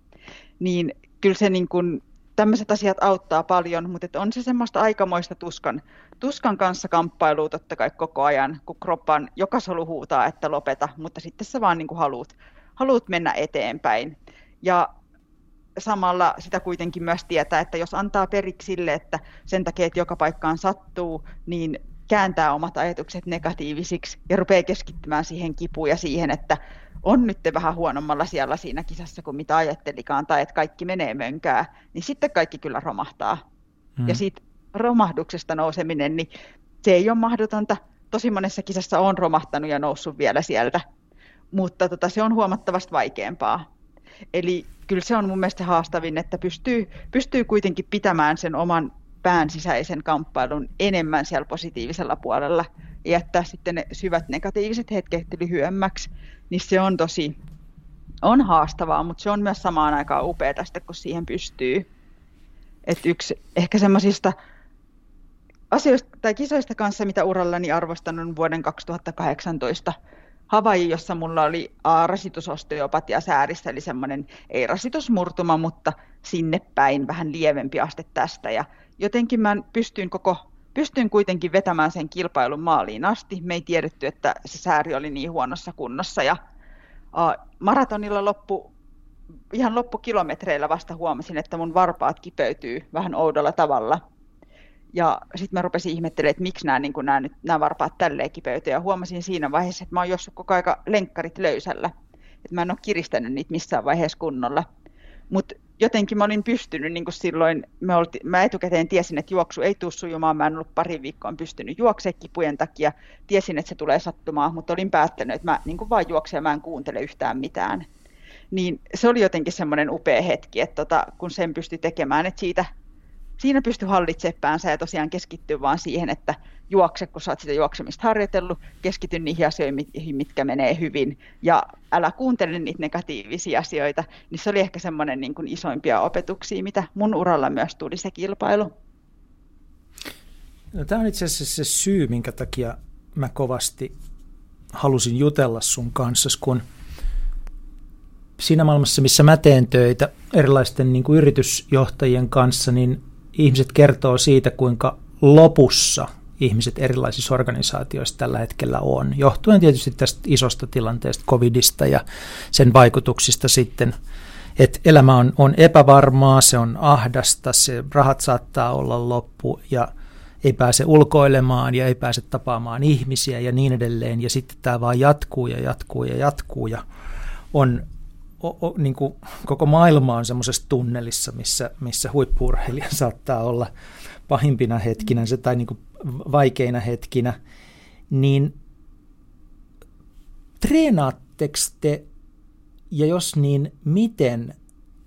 Speaker 2: Niin kyllä se niin kuin tämmöiset asiat auttaa paljon, mutta on se semmoista aikamoista tuskan, tuskan kanssa kamppailua totta kai koko ajan, kun kroppan joka solu huutaa, että lopeta, mutta sitten sä vaan niin kuin haluat, haluat mennä eteenpäin. Ja samalla sitä kuitenkin myös tietää, että jos antaa periksi sille, että sen takia, että joka paikkaan sattuu, niin kääntää omat ajatukset negatiivisiksi ja rupeaa keskittymään siihen kipuun ja siihen, että on nyt vähän huonommalla siellä siinä kisassa kuin mitä ajattelikaan, tai että kaikki menee mönkää, niin sitten kaikki kyllä romahtaa. Hmm. Ja siitä romahduksesta nouseminen, niin se ei ole mahdotonta. Tosi monessa kisassa on romahtanut ja noussut vielä sieltä, mutta tota, se on huomattavasti vaikeampaa. Eli kyllä se on mun mielestä haastavin, että pystyy, pystyy kuitenkin pitämään sen oman pään sisäisen kamppailun enemmän siellä positiivisella puolella ja jättää sitten ne syvät negatiiviset hetket lyhyemmäksi, niin se on tosi on haastavaa, mutta se on myös samaan aikaan upeaa tästä, kun siihen pystyy. Et yksi ehkä semmoisista asioista tai kisoista kanssa, mitä urallani arvostan, on vuoden 2018 Havaji, jossa mulla oli a, rasitusosteopatia säärissä, eli semmoinen ei rasitusmurtuma, mutta sinne päin vähän lievempi aste tästä. Ja jotenkin mä pystyin koko pystyin kuitenkin vetämään sen kilpailun maaliin asti. Me ei tiedetty, että se sääri oli niin huonossa kunnossa. Ja, uh, maratonilla loppu, ihan loppukilometreillä vasta huomasin, että mun varpaat kipeytyy vähän oudolla tavalla. Ja sitten mä rupesin ihmettelemään, että miksi nämä, niin nämä, nyt, nämä varpaat tälleen kipeytyy. Ja huomasin siinä vaiheessa, että mä oon jossut koko aika lenkkarit löysällä. Että mä en ole kiristänyt niitä missään vaiheessa kunnolla. Mutta jotenkin mä olin pystynyt niin kuin silloin, me olti, mä etukäteen tiesin, että juoksu ei tule sujumaan, mä en ollut pari viikkoa pystynyt juoksemaan kipujen takia, tiesin, että se tulee sattumaan, mutta olin päättänyt, että mä niin kuin vaan juoksen ja mä en kuuntele yhtään mitään. Niin se oli jotenkin semmoinen upea hetki, että tota, kun sen pystyi tekemään, että siitä siinä pysty hallitsemaan päänsä ja tosiaan keskittyä vaan siihen, että juokse, kun sä oot sitä juoksemista harjoitellut, keskity niihin asioihin, mitkä menee hyvin, ja älä kuuntele niitä negatiivisia asioita, niin se oli ehkä semmoinen niin kuin isoimpia opetuksia, mitä mun uralla myös tuli se kilpailu.
Speaker 1: No, tämä on itse asiassa se syy, minkä takia mä kovasti halusin jutella sun kanssa, kun siinä maailmassa, missä mä teen töitä erilaisten niin kuin yritysjohtajien kanssa, niin ihmiset kertoo siitä, kuinka lopussa ihmiset erilaisissa organisaatioissa tällä hetkellä on, johtuen tietysti tästä isosta tilanteesta, covidista ja sen vaikutuksista sitten, että elämä on, on epävarmaa, se on ahdasta, se rahat saattaa olla loppu ja ei pääse ulkoilemaan ja ei pääse tapaamaan ihmisiä ja niin edelleen, ja sitten tämä vaan jatkuu ja jatkuu ja jatkuu ja on o, o, niin kuin koko maailma on semmoisessa tunnelissa, missä, missä huippurheilija saattaa olla pahimpina hetkinä se, tai niin kuin vaikeina hetkinä, niin treenaatteko te, ja jos niin, miten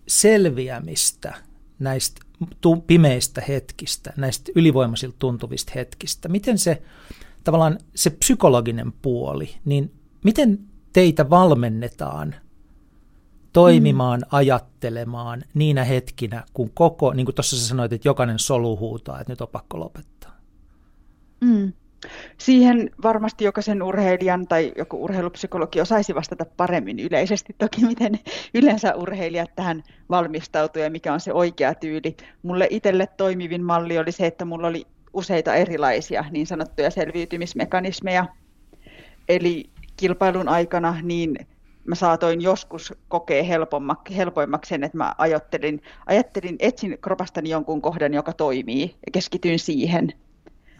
Speaker 1: selviämistä näistä pimeistä hetkistä, näistä ylivoimaisilta tuntuvista hetkistä, miten se tavallaan se psykologinen puoli, niin miten teitä valmennetaan – toimimaan, mm. ajattelemaan niinä hetkinä, kun koko, niin kuin tuossa sanoit, että jokainen solu huutaa, että nyt on pakko lopettaa.
Speaker 2: Mm. Siihen varmasti jokaisen urheilijan tai joku urheilupsykologi osaisi vastata paremmin yleisesti. Toki miten yleensä urheilijat tähän valmistautuu ja mikä on se oikea tyyli. Mulle itselle toimivin malli oli se, että mulla oli useita erilaisia niin sanottuja selviytymismekanismeja. Eli kilpailun aikana niin mä saatoin joskus kokea helpoimmaksi sen, että mä ajattelin, ajattelin, etsin kropastani jonkun kohdan, joka toimii ja keskityin siihen.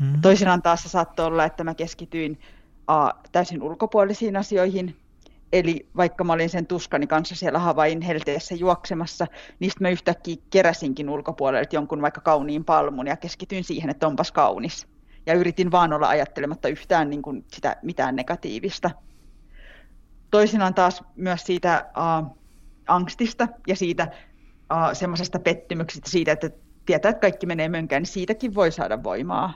Speaker 2: Mm. Toisinaan taas se saattoi olla, että mä keskityin a, täysin ulkopuolisiin asioihin, Eli vaikka mä olin sen tuskani kanssa siellä Havain helteessä juoksemassa, niin mä yhtäkkiä keräsinkin ulkopuolelta jonkun vaikka kauniin palmun ja keskityin siihen, että onpas kaunis. Ja yritin vaan olla ajattelematta yhtään niin kuin sitä mitään negatiivista toisinaan taas myös siitä uh, angstista ja siitä uh, semmoisesta pettymyksestä siitä, että tietää, että kaikki menee mönkään, niin siitäkin voi saada voimaa.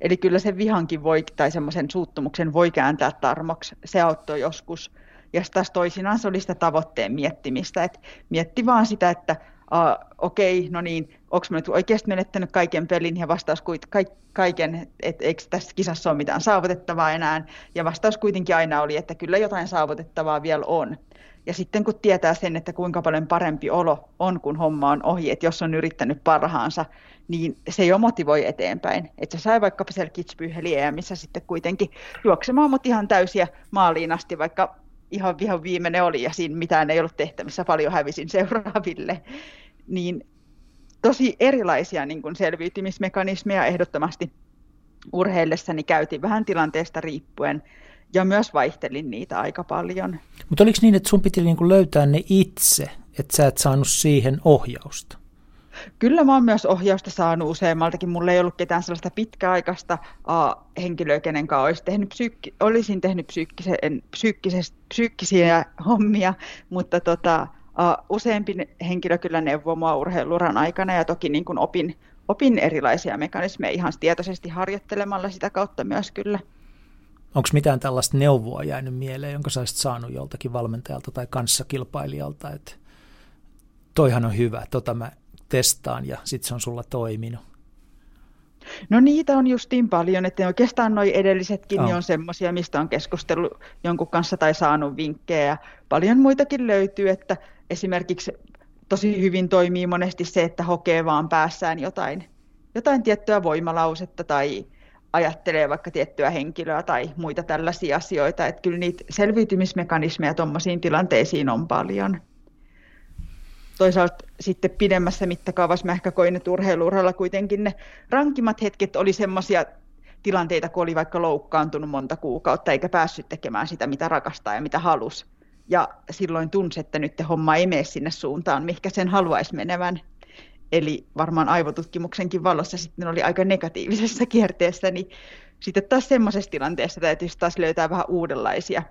Speaker 2: Eli kyllä se vihankin voi, tai semmoisen suuttumuksen voi kääntää tarmoksi. Se auttoi joskus. Ja taas toisinaan se oli sitä tavoitteen miettimistä, että mietti vaan sitä, että uh, okei, okay, no niin, onko mä nyt oikeasti menettänyt kaiken pelin ja vastaus kuitenkin kaiken, että eikö tässä kisassa ole mitään saavutettavaa enää. Ja vastaus kuitenkin aina oli, että kyllä jotain saavutettavaa vielä on. Ja sitten kun tietää sen, että kuinka paljon parempi olo on, kun homma on ohi, että jos on yrittänyt parhaansa, niin se jo motivoi eteenpäin. Että se sai vaikka siellä kitspyheliä, missä sitten kuitenkin juoksemaan mut ihan täysiä maaliin asti, vaikka ihan vihan viimeinen oli ja siinä mitään ei ollut tehtävissä, paljon hävisin seuraaville. Niin tosi erilaisia niin kuin selviytymismekanismeja ehdottomasti urheillessani käytiin vähän tilanteesta riippuen ja myös vaihtelin niitä aika paljon.
Speaker 1: Mutta oliko niin, että sun piti niin kuin löytää ne itse, että sä et saanut siihen ohjausta?
Speaker 2: Kyllä mä oon myös ohjausta saanut useammaltakin. Mulla ei ollut ketään sellaista pitkäaikaista uh, henkilöä, kenen kanssa olisi tehnyt psyykki, olisin tehnyt psyykkisiä hommia, mutta tota, uh, useampi henkilö kyllä neuvoi mua urheiluran aikana ja toki niin kuin opin, opin erilaisia mekanismeja ihan tietoisesti harjoittelemalla sitä kautta myös kyllä.
Speaker 1: Onko mitään tällaista neuvoa jäänyt mieleen, jonka sä olisit saanut joltakin valmentajalta tai kanssakilpailijalta, että toihan on hyvä, tota mä testaan ja sitten se on sulla toiminut?
Speaker 2: No niitä on justiin paljon, että oikeastaan nuo edellisetkin oh. on semmoisia, mistä on keskustellut jonkun kanssa tai saanut vinkkejä. Paljon muitakin löytyy, että esimerkiksi tosi hyvin toimii monesti se, että hokee vaan päässään jotain, jotain tiettyä voimalausetta tai ajattelee vaikka tiettyä henkilöä tai muita tällaisia asioita. Että kyllä niitä selviytymismekanismeja tuommoisiin tilanteisiin on paljon. Toisaalta sitten pidemmässä mittakaavassa mä ehkä koin, että urheiluuralla kuitenkin ne rankimmat hetket oli semmoisia tilanteita, kun oli vaikka loukkaantunut monta kuukautta eikä päässyt tekemään sitä, mitä rakastaa ja mitä halusi. Ja silloin tunsi, että nyt homma ei mene sinne suuntaan, mikä sen haluaisi menevän. Eli varmaan aivotutkimuksenkin valossa sitten oli aika negatiivisessa kierteessä, niin sitten taas semmoisessa tilanteessa täytyisi taas löytää vähän uudenlaisia,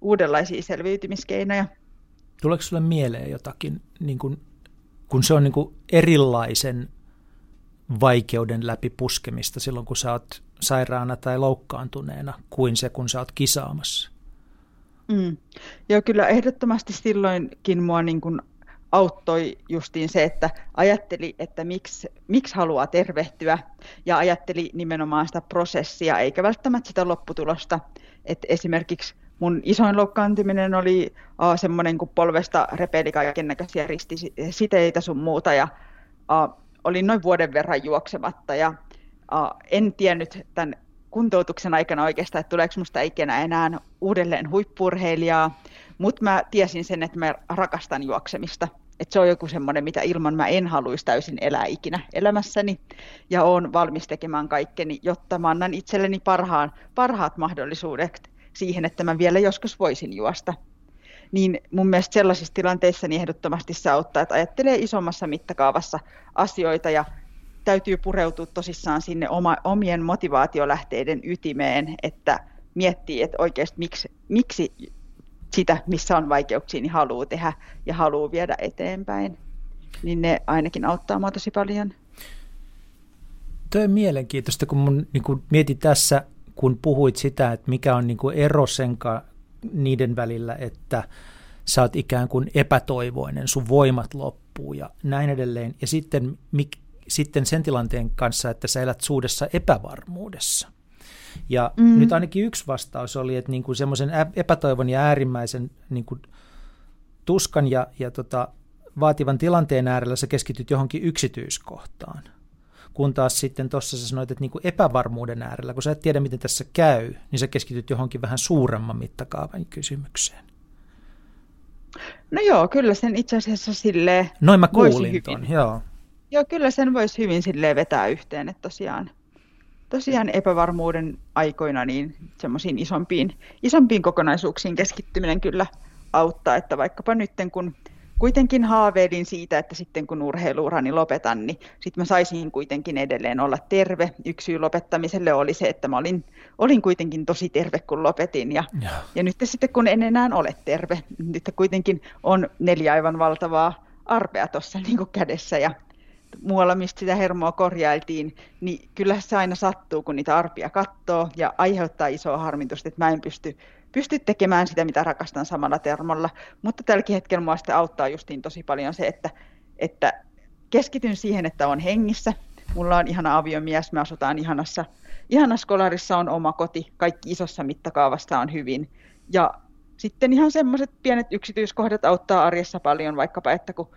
Speaker 2: uudenlaisia selviytymiskeinoja.
Speaker 1: Tuleeko sinulle mieleen jotakin, niin kun, kun se on niin erilaisen vaikeuden läpi puskemista silloin, kun sä oot sairaana tai loukkaantuneena, kuin se, kun sä oot kisaamassa?
Speaker 2: Mm. Joo, kyllä ehdottomasti silloinkin mua niin kuin auttoi justiin se, että ajatteli, että miksi, miksi haluaa tervehtyä ja ajatteli nimenomaan sitä prosessia eikä välttämättä sitä lopputulosta. Että esimerkiksi mun isoin loukkaantuminen oli uh, semmoinen, kun polvesta repeili kaiken näköisiä ristisiteitä sun muuta ja uh, olin noin vuoden verran juoksematta ja uh, en tiennyt tämän kuntoutuksen aikana oikeastaan, että tuleeko musta ikinä enää uudelleen huippurheilijaa, mutta mä tiesin sen, että mä rakastan juoksemista. Että se on joku semmoinen, mitä ilman mä en haluaisi täysin elää ikinä elämässäni. Ja olen valmis tekemään kaikkeni, jotta mä annan itselleni parhaan, parhaat mahdollisuudet siihen, että mä vielä joskus voisin juosta. Niin mun mielestä sellaisissa tilanteissa niin ehdottomasti se auttaa, että ajattelee isommassa mittakaavassa asioita ja täytyy pureutua tosissaan sinne oma, omien motivaatiolähteiden ytimeen, että miettii, että oikeasti miksi, miksi sitä, missä on vaikeuksia, niin haluaa tehdä ja haluaa viedä eteenpäin. Niin ne ainakin auttaa mua tosi paljon.
Speaker 1: Tuo on mielenkiintoista, kun mun niin kun mietin tässä, kun puhuit sitä, että mikä on niin kuin ero sen niiden välillä, että sä oot ikään kuin epätoivoinen, sun voimat loppuu ja näin edelleen. Ja sitten, mik, sitten sen tilanteen kanssa, että sä elät suudessa epävarmuudessa. Ja mm. nyt ainakin yksi vastaus oli, että niin kuin semmoisen epätoivon ja äärimmäisen niin kuin tuskan ja, ja tota, vaativan tilanteen äärellä sä keskityt johonkin yksityiskohtaan. Kun taas sitten tuossa sä sanoit, että niin kuin epävarmuuden äärellä, kun sä et tiedä, miten tässä käy, niin sä keskityt johonkin vähän suuremman mittakaavan kysymykseen.
Speaker 2: No joo, kyllä sen itse asiassa silleen
Speaker 1: Noin mä kuulin ton, joo.
Speaker 2: Joo, kyllä sen voisi hyvin silleen vetää yhteen, että tosiaan, tosiaan epävarmuuden aikoina niin semmoisiin isompiin, isompiin kokonaisuuksiin keskittyminen kyllä auttaa, että vaikkapa nyt kun kuitenkin haaveilin siitä, että sitten kun urheiluurani lopetan, niin sitten mä saisin kuitenkin edelleen olla terve. Yksi syy lopettamiselle oli se, että mä olin, olin kuitenkin tosi terve, kun lopetin. Ja, ja. ja nyt sitten kun en enää ole terve, nyt kuitenkin on neljä aivan valtavaa arpea tuossa niin kädessä ja muualla, mistä sitä hermoa korjailtiin, niin kyllä se aina sattuu, kun niitä arpia katsoo ja aiheuttaa isoa harmitusta, että mä en pysty, pysty tekemään sitä, mitä rakastan samalla termolla. Mutta tälläkin hetkellä mua sitten auttaa justiin tosi paljon se, että, että keskityn siihen, että on hengissä. Mulla on ihana aviomies, me asutaan ihanassa, ihanassa kolarissa, on oma koti, kaikki isossa mittakaavassa on hyvin. Ja sitten ihan semmoiset pienet yksityiskohdat auttaa arjessa paljon, vaikkapa että kun,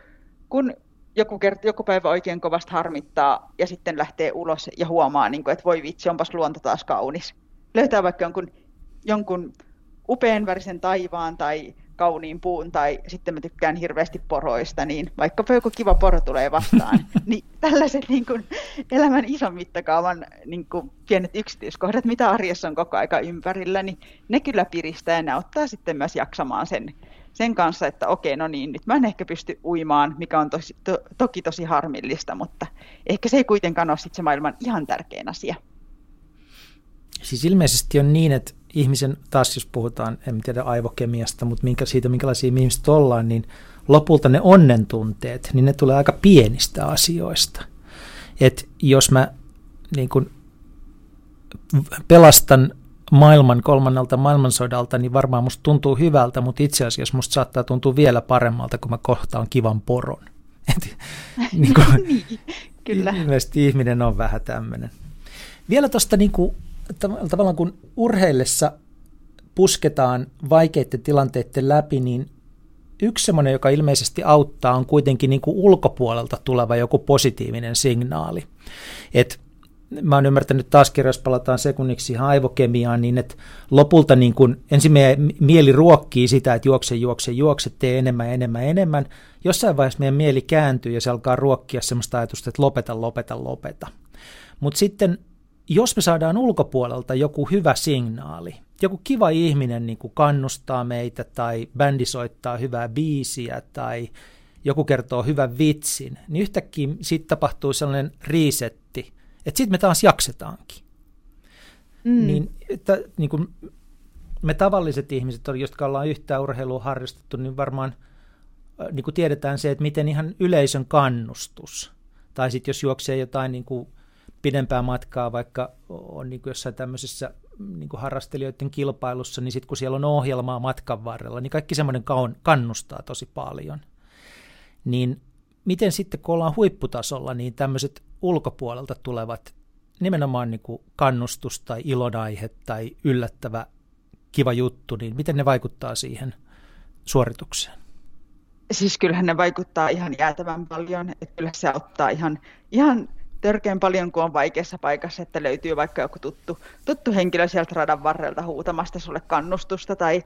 Speaker 2: kun joku, kert- joku päivä oikein kovasti harmittaa ja sitten lähtee ulos ja huomaa, niin kuin, että voi vitsi, onpas luonto taas kaunis. Löytää vaikka jonkun, jonkun upean värisen taivaan tai kauniin puun tai sitten mä tykkään hirveästi poroista, niin vaikka joku kiva poro tulee vastaan, niin tällaiset niin kuin, elämän ison mittakaavan niin kuin, pienet yksityiskohdat, mitä arjessa on koko aika ympärillä, niin ne kyllä piristää ja ne auttaa sitten myös jaksamaan sen sen kanssa, että okei, no niin, nyt mä en ehkä pysty uimaan, mikä on tosi, to, toki tosi harmillista, mutta ehkä se ei kuitenkaan ole sit se maailman ihan tärkein asia.
Speaker 1: Siis ilmeisesti on niin, että ihmisen, taas jos puhutaan, en tiedä aivokemiasta, mutta minkä, siitä minkälaisia ihmiset ollaan, niin lopulta ne onnentunteet, niin ne tulee aika pienistä asioista. Et jos mä niin kun pelastan maailman kolmannelta maailmansodalta, niin varmaan musta tuntuu hyvältä, mutta itse asiassa musta saattaa tuntua vielä paremmalta, kun mä kohtaan kivan poron. Et,
Speaker 2: niin kuin, niin, kyllä.
Speaker 1: Ilmeisesti ihminen on vähän tämmöinen. Vielä tuosta niin tavallaan kun urheillessa pusketaan vaikeiden tilanteiden läpi, niin yksi semmoinen, joka ilmeisesti auttaa, on kuitenkin niin kuin ulkopuolelta tuleva joku positiivinen signaali. Et mä oon ymmärtänyt taas kerran, jos palataan sekunniksi ihan aivokemiaan, niin että lopulta niin kun ensin meidän mieli ruokkii sitä, että juokse, juokse, juokse, tee enemmän, enemmän, enemmän. Jossain vaiheessa meidän mieli kääntyy ja se alkaa ruokkia sellaista ajatusta, että lopeta, lopeta, lopeta. Mutta sitten jos me saadaan ulkopuolelta joku hyvä signaali, joku kiva ihminen niin kuin kannustaa meitä tai bändi soittaa hyvää biisiä tai joku kertoo hyvän vitsin, niin yhtäkkiä siitä tapahtuu sellainen riisetti, että sitten me taas jaksetaankin. Mm. Niin, että, niin kuin me tavalliset ihmiset, jotka ollaan yhtään urheilua harrastettu, niin varmaan niin kuin tiedetään se, että miten ihan yleisön kannustus, tai sitten jos juoksee jotain niin kuin pidempää matkaa, vaikka on niin kuin jossain tämmöisessä niin kuin harrastelijoiden kilpailussa, niin sitten kun siellä on ohjelmaa matkan varrella, niin kaikki semmoinen kannustaa tosi paljon. Niin miten sitten, kun ollaan huipputasolla, niin tämmöiset ulkopuolelta tulevat nimenomaan niin kuin kannustus tai ilonaihe tai yllättävä kiva juttu, niin miten ne vaikuttaa siihen suoritukseen?
Speaker 2: Siis kyllähän ne vaikuttaa ihan jäätävän paljon, että kyllä se auttaa ihan, ihan törkeän paljon, kun on vaikeassa paikassa, että löytyy vaikka joku tuttu, tuttu henkilö sieltä radan varrelta huutamasta sulle kannustusta tai,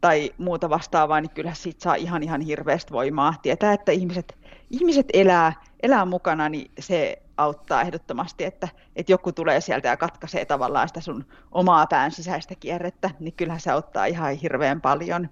Speaker 2: tai muuta vastaavaa, niin kyllä siitä saa ihan ihan hirveästi voimaa. Tietää, että ihmiset, ihmiset elää, elää mukana, niin se auttaa ehdottomasti, että, että joku tulee sieltä ja katkaisee tavallaan sitä sun omaa pään sisäistä kierrettä, niin kyllähän se auttaa ihan hirveän paljon.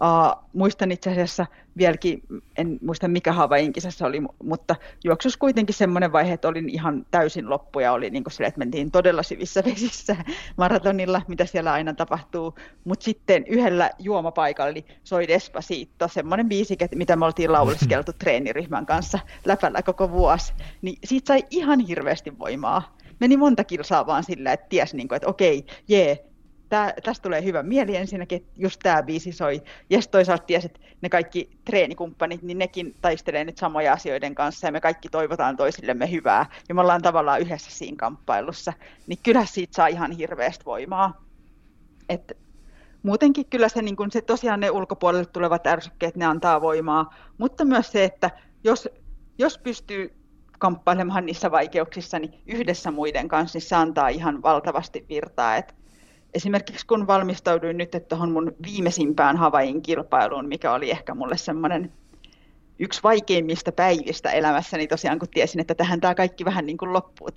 Speaker 2: Uh, muistan itse asiassa vieläkin, en muista mikä Havain kisassa oli, mutta juoksus kuitenkin semmoinen vaihe, että olin ihan täysin loppu ja oli niin kuin sille, että mentiin todella syvissä vesissä maratonilla, mitä siellä aina tapahtuu. Mutta sitten yhdellä juomapaikalla niin soi Despacito, semmoinen biisi, mitä me oltiin lauleskeltu treeniryhmän kanssa läpällä koko vuosi. Niin siitä sai ihan hirveästi voimaa meni monta kilsaa vaan sillä, että tiesi, niin kuin, että okei, jee, tää, tästä tulee hyvä mieli ensinnäkin, että just tämä biisi soi. Ja toisaalta ties, että ne kaikki treenikumppanit, niin nekin taistelee nyt samoja asioiden kanssa ja me kaikki toivotaan toisillemme hyvää. Ja me ollaan tavallaan yhdessä siinä kamppailussa. Niin kyllä siitä saa ihan hirveästi voimaa. Et muutenkin kyllä se, niin kun se tosiaan ne ulkopuolelle tulevat ärsykkeet, ne antaa voimaa. Mutta myös se, että jos, jos pystyy kamppailemaan niissä vaikeuksissa, niin yhdessä muiden kanssa, niin se antaa ihan valtavasti virtaa. Et esimerkiksi kun valmistauduin nyt tuohon mun viimeisimpään Havain kilpailuun, mikä oli ehkä mulle semmoinen yksi vaikeimmista päivistä elämässäni tosiaan, kun tiesin, että tähän tämä kaikki vähän niin kuin loppuu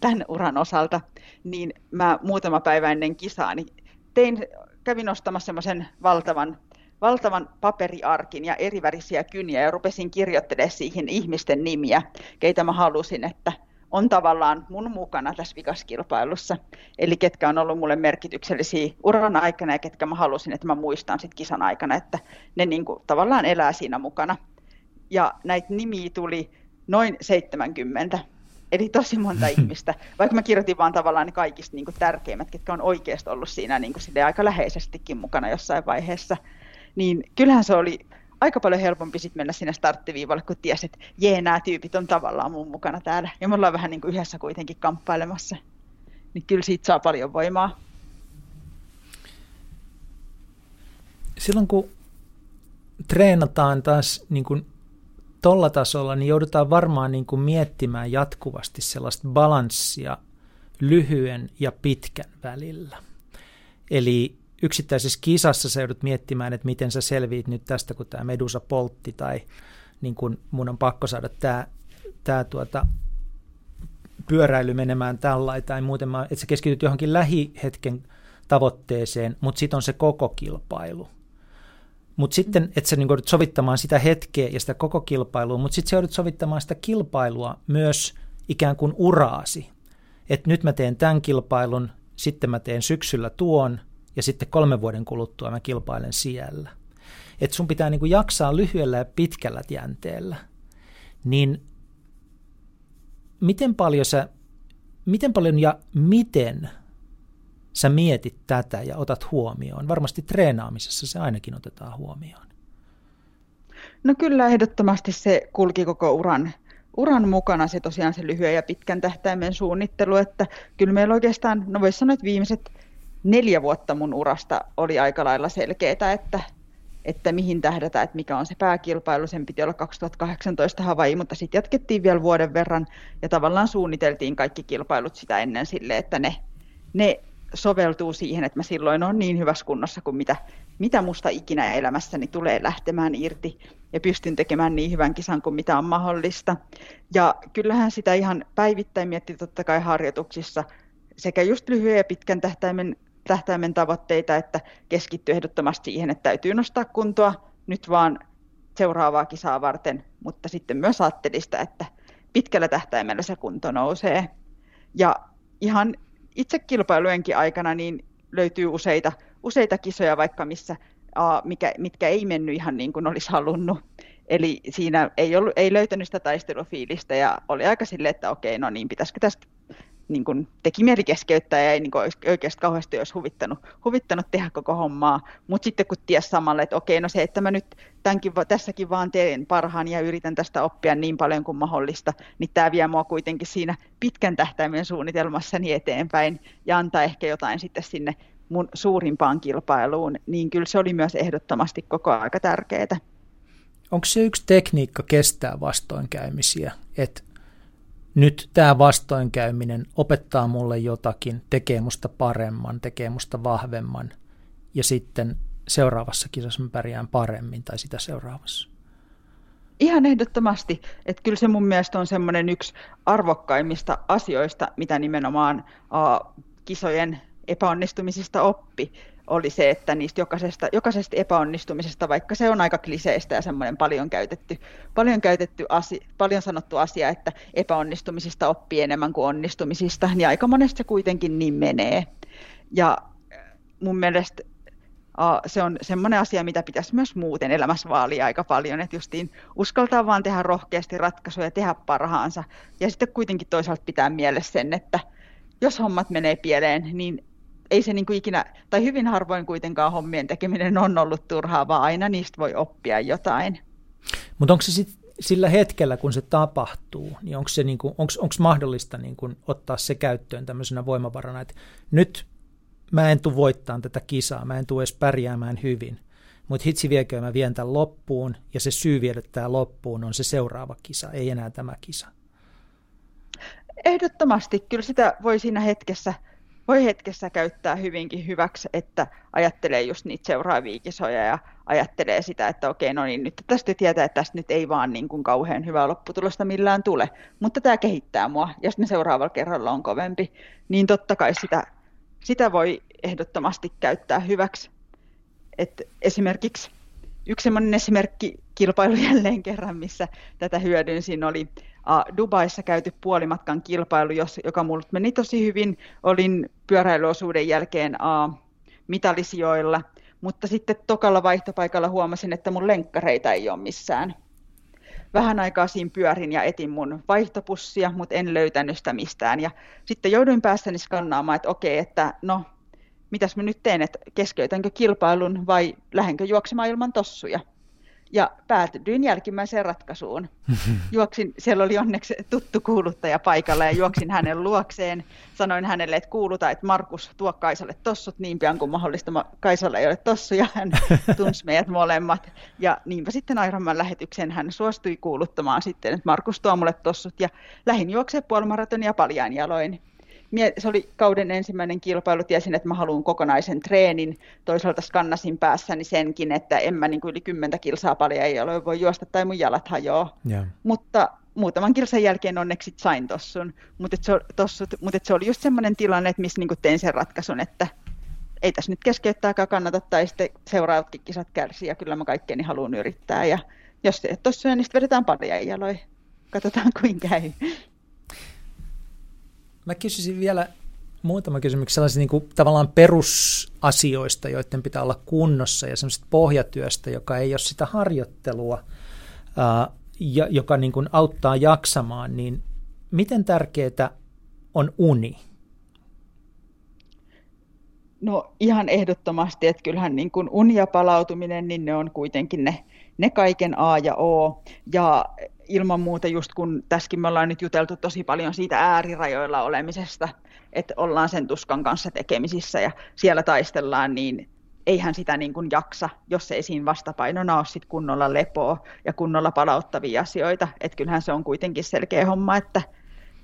Speaker 2: tämän uran osalta, niin mä muutama päivä ennen kisaa niin tein, kävin ostamassa semmoisen valtavan, valtavan paperiarkin ja erivärisiä kyniä ja rupesin kirjoittelemaan siihen ihmisten nimiä, keitä mä halusin, että on tavallaan mun mukana tässä vikaskilpailussa. Eli ketkä on ollut mulle merkityksellisiä uran aikana ja ketkä mä halusin, että mä muistan sitten kisan aikana, että ne niin kuin tavallaan elää siinä mukana. Ja näitä nimiä tuli noin 70, eli tosi monta ihmistä, vaikka mä kirjoitin vaan tavallaan ne kaikista niin kuin tärkeimmät, ketkä on oikeasti ollut siinä niin kuin aika läheisestikin mukana jossain vaiheessa. Niin kyllähän se oli aika paljon helpompi sit mennä sinne starttiviivalle, kun tiesi, että jee, nämä tyypit on tavallaan mun mukana täällä. Ja me ollaan vähän niin kuin yhdessä kuitenkin kamppailemassa. Niin kyllä siitä saa paljon voimaa.
Speaker 1: Silloin kun treenataan taas niin kuin tolla tasolla, niin joudutaan varmaan niin kuin miettimään jatkuvasti sellaista balanssia lyhyen ja pitkän välillä. Eli yksittäisessä kisassa sä joudut miettimään, että miten sä selviit nyt tästä, kun tämä medusa poltti, tai niin kun mun on pakko saada tämä, tämä tuota, pyöräily menemään tällä tai muuten, että sä keskityt johonkin lähihetken tavoitteeseen, mutta sitten on se koko kilpailu. Mutta sitten, että sä niin joudut sovittamaan sitä hetkeä ja sitä koko kilpailua, mutta sitten sä joudut sovittamaan sitä kilpailua myös ikään kuin uraasi. Että nyt mä teen tämän kilpailun, sitten mä teen syksyllä tuon, ja sitten kolmen vuoden kuluttua mä kilpailen siellä. Että sun pitää niin kuin jaksaa lyhyellä ja pitkällä jänteellä. Niin miten paljon sä, miten paljon ja miten sä mietit tätä ja otat huomioon? Varmasti treenaamisessa se ainakin otetaan huomioon.
Speaker 2: No kyllä ehdottomasti se kulki koko uran, uran mukana se tosiaan se lyhyen ja pitkän tähtäimen suunnittelu, että kyllä meillä oikeastaan, no voisi sanoa, että viimeiset neljä vuotta mun urasta oli aika lailla selkeää, että, että mihin tähdätään, että mikä on se pääkilpailu. Sen piti olla 2018 Hawaii, mutta sitten jatkettiin vielä vuoden verran ja tavallaan suunniteltiin kaikki kilpailut sitä ennen sille, että ne, ne soveltuu siihen, että mä silloin on niin hyvässä kunnossa kuin mitä, mitä musta ikinä elämässäni tulee lähtemään irti ja pystyn tekemään niin hyvän kisan kuin mitä on mahdollista. Ja kyllähän sitä ihan päivittäin miettii totta kai harjoituksissa sekä just lyhyen ja pitkän tähtäimen, tähtäimen tavoitteita, että keskittyy ehdottomasti siihen, että täytyy nostaa kuntoa nyt vaan seuraavaa kisaa varten, mutta sitten myös ajattelin sitä, että pitkällä tähtäimellä se kunto nousee. Ja ihan itse kilpailujenkin aikana niin löytyy useita, useita kisoja vaikka missä, mikä, mitkä ei mennyt ihan niin kuin olisi halunnut. Eli siinä ei, ollut, ei löytänyt sitä taistelufiilistä ja oli aika silleen, että okei, no niin, pitäisikö tästä niin kuin teki mieli keskeyttää ja ei niin kuin oikeasti kauheasti olisi huvittanut, huvittanut tehdä koko hommaa. Mutta sitten kun ties samalle, että okei, no se, että mä nyt tämänkin, tässäkin vaan teen parhaan ja yritän tästä oppia niin paljon kuin mahdollista, niin tämä vie mua kuitenkin siinä pitkän tähtäimen suunnitelmassani eteenpäin ja antaa ehkä jotain sitten sinne mun suurimpaan kilpailuun, niin kyllä se oli myös ehdottomasti koko aika tärkeää.
Speaker 1: Onko se yksi tekniikka kestää vastoinkäymisiä, että nyt tämä vastoinkäyminen opettaa mulle jotakin, tekee musta paremman, tekee musta vahvemman ja sitten seuraavassa kisassa mä pärjään paremmin tai sitä seuraavassa?
Speaker 2: Ihan ehdottomasti. Että kyllä se mun mielestä on semmoinen yksi arvokkaimmista asioista, mitä nimenomaan uh, kisojen epäonnistumisista oppi oli se, että niistä jokaisesta, jokaisesta epäonnistumisesta, vaikka se on aika kliseistä ja semmoinen paljon käytetty, paljon, käytetty asia, paljon sanottu asia, että epäonnistumisista oppii enemmän kuin onnistumisista, niin aika monesti se kuitenkin niin menee. Ja äh, mun mielestä se on semmoinen asia, mitä pitäisi myös muuten elämässä vaalia aika paljon, että justiin uskaltaa vaan tehdä rohkeasti ratkaisuja ja tehdä parhaansa. Ja sitten kuitenkin toisaalta pitää mielessä sen, että jos hommat menee pieleen, niin ei se niin kuin ikinä, tai hyvin harvoin kuitenkaan hommien tekeminen on ollut turhaa, vaan aina niistä voi oppia jotain.
Speaker 1: Mutta onko se sitten sillä hetkellä, kun se tapahtuu, niin onko se niin kuin, onks, onks mahdollista niin kuin ottaa se käyttöön tämmöisenä voimavarana, että nyt mä en tule voittamaan tätä kisaa, mä en tule edes pärjäämään hyvin, mutta hitsi viekö mä vien tämän loppuun, ja se syy viedä tämä loppuun on se seuraava kisa, ei enää tämä kisa.
Speaker 2: Ehdottomasti, kyllä sitä voi siinä hetkessä – voi hetkessä käyttää hyvinkin hyväksi, että ajattelee just niitä seuraavia kisoja ja ajattelee sitä, että okei, no niin, nyt tästä tietää, että tästä nyt ei vaan niin kuin kauhean hyvää lopputulosta millään tule, mutta tämä kehittää mua, ja sitten seuraavalla kerralla on kovempi, niin totta kai sitä, sitä voi ehdottomasti käyttää hyväksi. Et esimerkiksi yksi sellainen esimerkki kilpailu jälleen kerran, missä tätä hyödynsin, oli Dubaissa käyty puolimatkan kilpailu, joka mulle meni tosi hyvin. Olin pyöräilyosuuden jälkeen mitalisijoilla, mutta sitten tokalla vaihtopaikalla huomasin, että mun lenkkareita ei ole missään. Vähän aikaa siinä pyörin ja etin mun vaihtopussia, mutta en löytänyt sitä mistään. Ja sitten jouduin päässäni skannaamaan, että okei, että no, mitäs mä nyt teen, että keskeytänkö kilpailun vai lähdenkö juoksemaan ilman tossuja ja päätyin jälkimmäiseen ratkaisuun. Juoksin, siellä oli onneksi tuttu kuuluttaja paikalla ja juoksin hänen luokseen. Sanoin hänelle, että kuuluta, että Markus tuo Kaisalle tossut niin pian kuin mahdollista. Kaisalla ei ole tossu ja hän tunsi meidät molemmat. Ja niinpä sitten Ironman lähetyksen hän suostui kuuluttamaan sitten, että Markus tuo mulle tossut ja lähin juoksee puolimaratonia paljain jaloin se oli kauden ensimmäinen kilpailu, tiesin, että mä haluan kokonaisen treenin. Toisaalta skannasin päässäni senkin, että en mä niin kuin yli 10 kilsaa paljon ei ole, voi juosta tai mun jalat hajoaa. Yeah. Mutta muutaman kilsan jälkeen onneksi sain tossun. Mutta se, tossut, mutta se oli just semmoinen tilanne, että missä niin kuin tein sen ratkaisun, että ei tässä nyt keskeyttääkään kannata, tai sitten seuraavatkin kisat kärsii, ja kyllä mä kaikkeeni haluan yrittää. Ja jos se tossuja, niin sitten vedetään paljon jaloin. Katsotaan, kuinka käy.
Speaker 1: Mä kysyisin vielä muutama kysymys sellaisista niin kuin, tavallaan perusasioista, joiden pitää olla kunnossa ja semmoisesta pohjatyöstä, joka ei ole sitä harjoittelua, ää, ja, joka niin kuin, auttaa jaksamaan, niin miten tärkeää on uni?
Speaker 2: No ihan ehdottomasti, että kyllähän niin kuin uni ja palautuminen, niin ne on kuitenkin ne, ne kaiken A ja O. Ja ilman muuta just kun tässäkin me ollaan nyt juteltu tosi paljon siitä äärirajoilla olemisesta, että ollaan sen tuskan kanssa tekemisissä ja siellä taistellaan, niin eihän sitä niin kuin jaksa, jos ei siinä vastapainona ole sit kunnolla lepoa ja kunnolla palauttavia asioita. Että kyllähän se on kuitenkin selkeä homma, että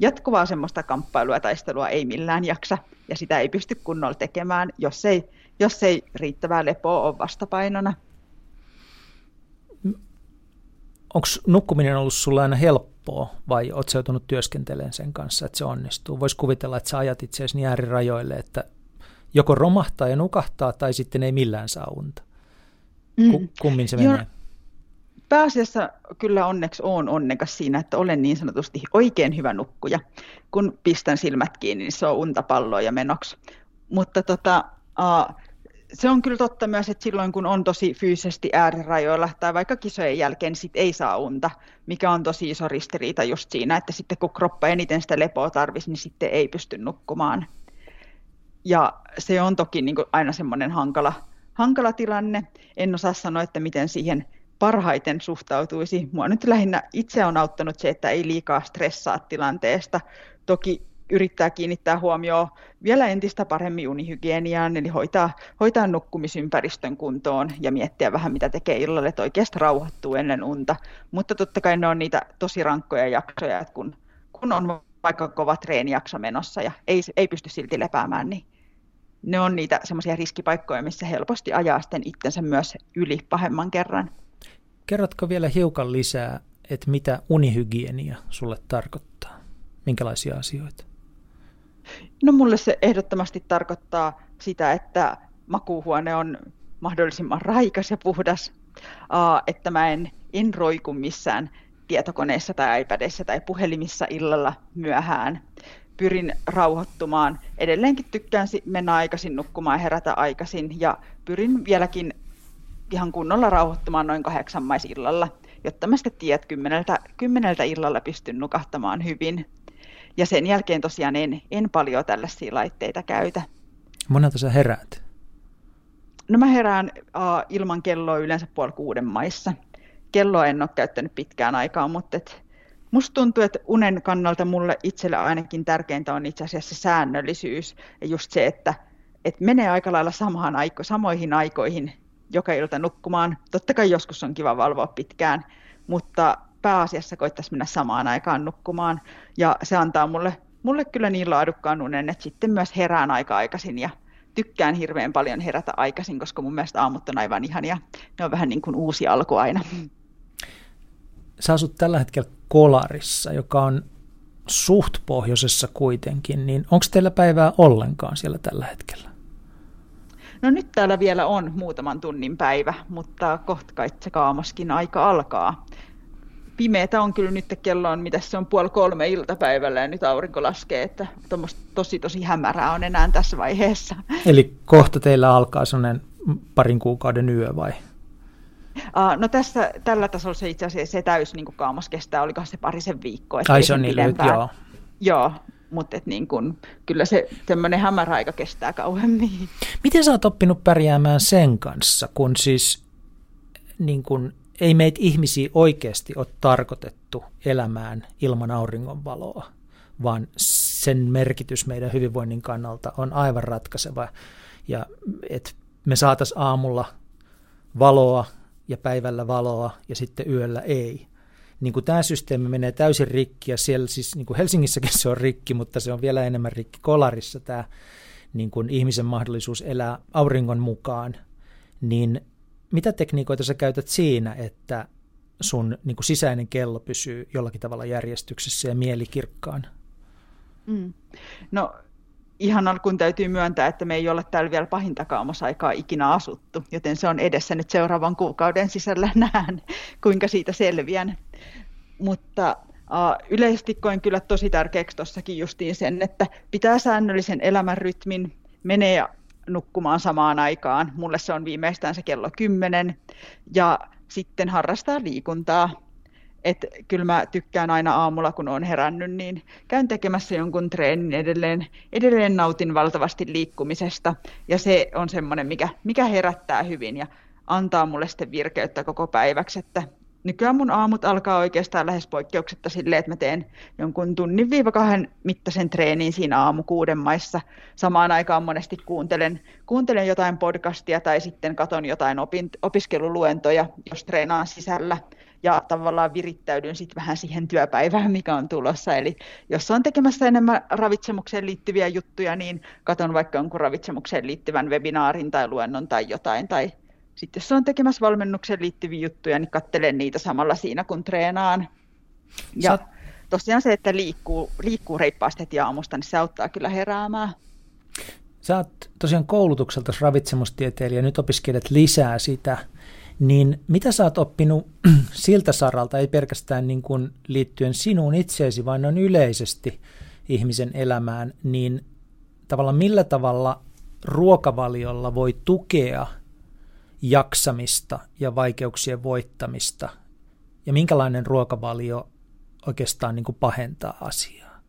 Speaker 2: jatkuvaa semmoista kamppailua ja taistelua ei millään jaksa ja sitä ei pysty kunnolla tekemään, jos ei, jos ei riittävää lepoa ole vastapainona.
Speaker 1: Onko nukkuminen ollut sulle aina helppoa vai oletko joutunut työskentelemään sen kanssa, että se onnistuu? Voisi kuvitella, että sä ajat itseäsi niin äärirajoille, että joko romahtaa ja nukahtaa tai sitten ei millään saa unta. Mm. Kummin se menee?
Speaker 2: pääasiassa kyllä onneksi olen onnekas siinä, että olen niin sanotusti oikein hyvä nukkuja. Kun pistän silmät kiinni, niin se on untapalloa ja menoksi. Mutta tota, uh, se on kyllä totta myös, että silloin kun on tosi fyysisesti äärirajoilla tai vaikka kisojen jälkeen, sit ei saa unta, mikä on tosi iso ristiriita just siinä, että sitten kun kroppa eniten sitä lepoa tarvisi, niin sitten ei pysty nukkumaan. Ja se on toki niin kuin aina semmoinen hankala, hankala tilanne. En osaa sanoa, että miten siihen parhaiten suhtautuisi. Mua nyt lähinnä itse on auttanut se, että ei liikaa stressaa tilanteesta. Toki yrittää kiinnittää huomioon vielä entistä paremmin unihygieniaan, eli hoitaa, hoitaa nukkumisympäristön kuntoon ja miettiä vähän, mitä tekee illalle, että oikeasti rauhoittuu ennen unta. Mutta totta kai ne on niitä tosi rankkoja jaksoja, että kun, kun on vaikka kova treenijakso menossa ja ei, ei pysty silti lepäämään, niin ne on niitä semmoisia riskipaikkoja, missä helposti ajaa sitten itsensä myös yli pahemman kerran.
Speaker 1: Kerrotko vielä hiukan lisää, että mitä unihygienia sulle tarkoittaa? Minkälaisia asioita?
Speaker 2: No mulle se ehdottomasti tarkoittaa sitä, että makuuhuone on mahdollisimman raikas ja puhdas, että mä en, en roiku missään tietokoneessa tai iPadissa tai puhelimissa illalla myöhään. Pyrin rauhoittumaan. Edelleenkin tykkään mennä aikaisin nukkumaan ja herätä aikaisin ja pyrin vieläkin ihan kunnolla rauhoittumaan noin kahdeksan illalla, jotta mä sitten tiedät, kymmeneltä, kymmeneltä illalla pystyn nukahtamaan hyvin. Ja sen jälkeen tosiaan en, en paljon tällaisia laitteita käytä.
Speaker 1: Monelta sä heräät?
Speaker 2: No mä herään uh, ilman kelloa yleensä puoli kuuden maissa. Kelloa en ole käyttänyt pitkään aikaa, mutta et musta tuntuu, että unen kannalta mulle itselle ainakin tärkeintä on itse asiassa se säännöllisyys. Ja just se, että, että menee aika lailla samaan aiko, samoihin aikoihin joka ilta nukkumaan. Totta kai joskus on kiva valvoa pitkään, mutta pääasiassa koittaisi mennä samaan aikaan nukkumaan. Ja se antaa mulle, mulle kyllä niin laadukkaan unen, että sitten myös herään aika aikaisin ja tykkään hirveän paljon herätä aikaisin, koska mun mielestä aamut on aivan ihania. Ne on vähän niin kuin uusi alku aina.
Speaker 1: Sä asut tällä hetkellä Kolarissa, joka on suht pohjoisessa kuitenkin, niin onko teillä päivää ollenkaan siellä tällä hetkellä?
Speaker 2: No nyt täällä vielä on muutaman tunnin päivä, mutta kohta kai se kaamaskin aika alkaa. Pimeätä on kyllä nyt kello on, mitä se on puoli kolme iltapäivällä ja nyt aurinko laskee, että tosi tosi hämärää on enää tässä vaiheessa.
Speaker 1: Eli kohta teillä alkaa sellainen parin kuukauden yö vai?
Speaker 2: Uh, no tässä, tällä tasolla se itse asiassa se täys niin kaamos kestää, oliko se parisen viikkoa.
Speaker 1: Ai se on niin lyhyt, joo.
Speaker 2: Joo, mutta et niin kun, kyllä se tämmöinen hämärä aika kestää kauemmin.
Speaker 1: Miten sä oot oppinut pärjäämään sen kanssa, kun siis niin kun, ei meitä ihmisiä oikeasti ole tarkoitettu elämään ilman auringonvaloa, vaan sen merkitys meidän hyvinvoinnin kannalta on aivan ratkaiseva. Ja että me saataisiin aamulla valoa ja päivällä valoa ja sitten yöllä ei niin kuin tämä systeemi menee täysin rikki, ja siellä siis niin kuin Helsingissäkin se on rikki, mutta se on vielä enemmän rikki Kolarissa tämä niin kuin ihmisen mahdollisuus elää auringon mukaan, niin mitä tekniikoita sä käytät siinä, että sun niin kuin sisäinen kello pysyy jollakin tavalla järjestyksessä ja mieli kirkkaan?
Speaker 2: Mm. No ihan alkuun täytyy myöntää, että me ei ole täällä vielä pahinta kaamosaikaa ikinä asuttu, joten se on edessä nyt seuraavan kuukauden sisällä näen, kuinka siitä selviän. Mutta uh, yleisesti koen kyllä tosi tärkeäksi tuossakin justiin sen, että pitää säännöllisen elämänrytmin, menee nukkumaan samaan aikaan. Mulle se on viimeistään se kello 10 ja sitten harrastaa liikuntaa että kyllä mä tykkään aina aamulla, kun on herännyt, niin käyn tekemässä jonkun treenin edelleen. Edelleen nautin valtavasti liikkumisesta ja se on semmoinen, mikä, mikä herättää hyvin ja antaa mulle sitten virkeyttä koko päiväksi, että nykyään mun aamut alkaa oikeastaan lähes poikkeuksetta silleen, että mä teen jonkun tunnin viiva kahden mittaisen treenin siinä aamu kuuden maissa. Samaan aikaan monesti kuuntelen, kuuntelen jotain podcastia tai sitten katon jotain opin, opiskeluluentoja, jos treenaan sisällä ja tavallaan virittäydyn sitten vähän siihen työpäivään, mikä on tulossa. Eli jos on tekemässä enemmän ravitsemukseen liittyviä juttuja, niin katon vaikka jonkun ravitsemukseen liittyvän webinaarin tai luennon tai jotain, tai sitten jos on tekemässä valmennukseen liittyviä juttuja, niin katselen niitä samalla siinä, kun treenaan. Ja Sä... tosiaan se, että liikkuu, liikkuu reippaasti heti aamusta, niin se auttaa kyllä heräämään.
Speaker 1: Sä oot tosiaan koulutukselta ravitsemustieteilijä, nyt opiskelet lisää sitä, niin mitä sä oot oppinut siltä saralta, ei pelkästään niin kuin liittyen sinuun itseesi, vaan noin yleisesti ihmisen elämään, niin tavallaan millä tavalla ruokavaliolla voi tukea – jaksamista ja vaikeuksien voittamista ja minkälainen ruokavalio oikeastaan niin kuin pahentaa asiaa?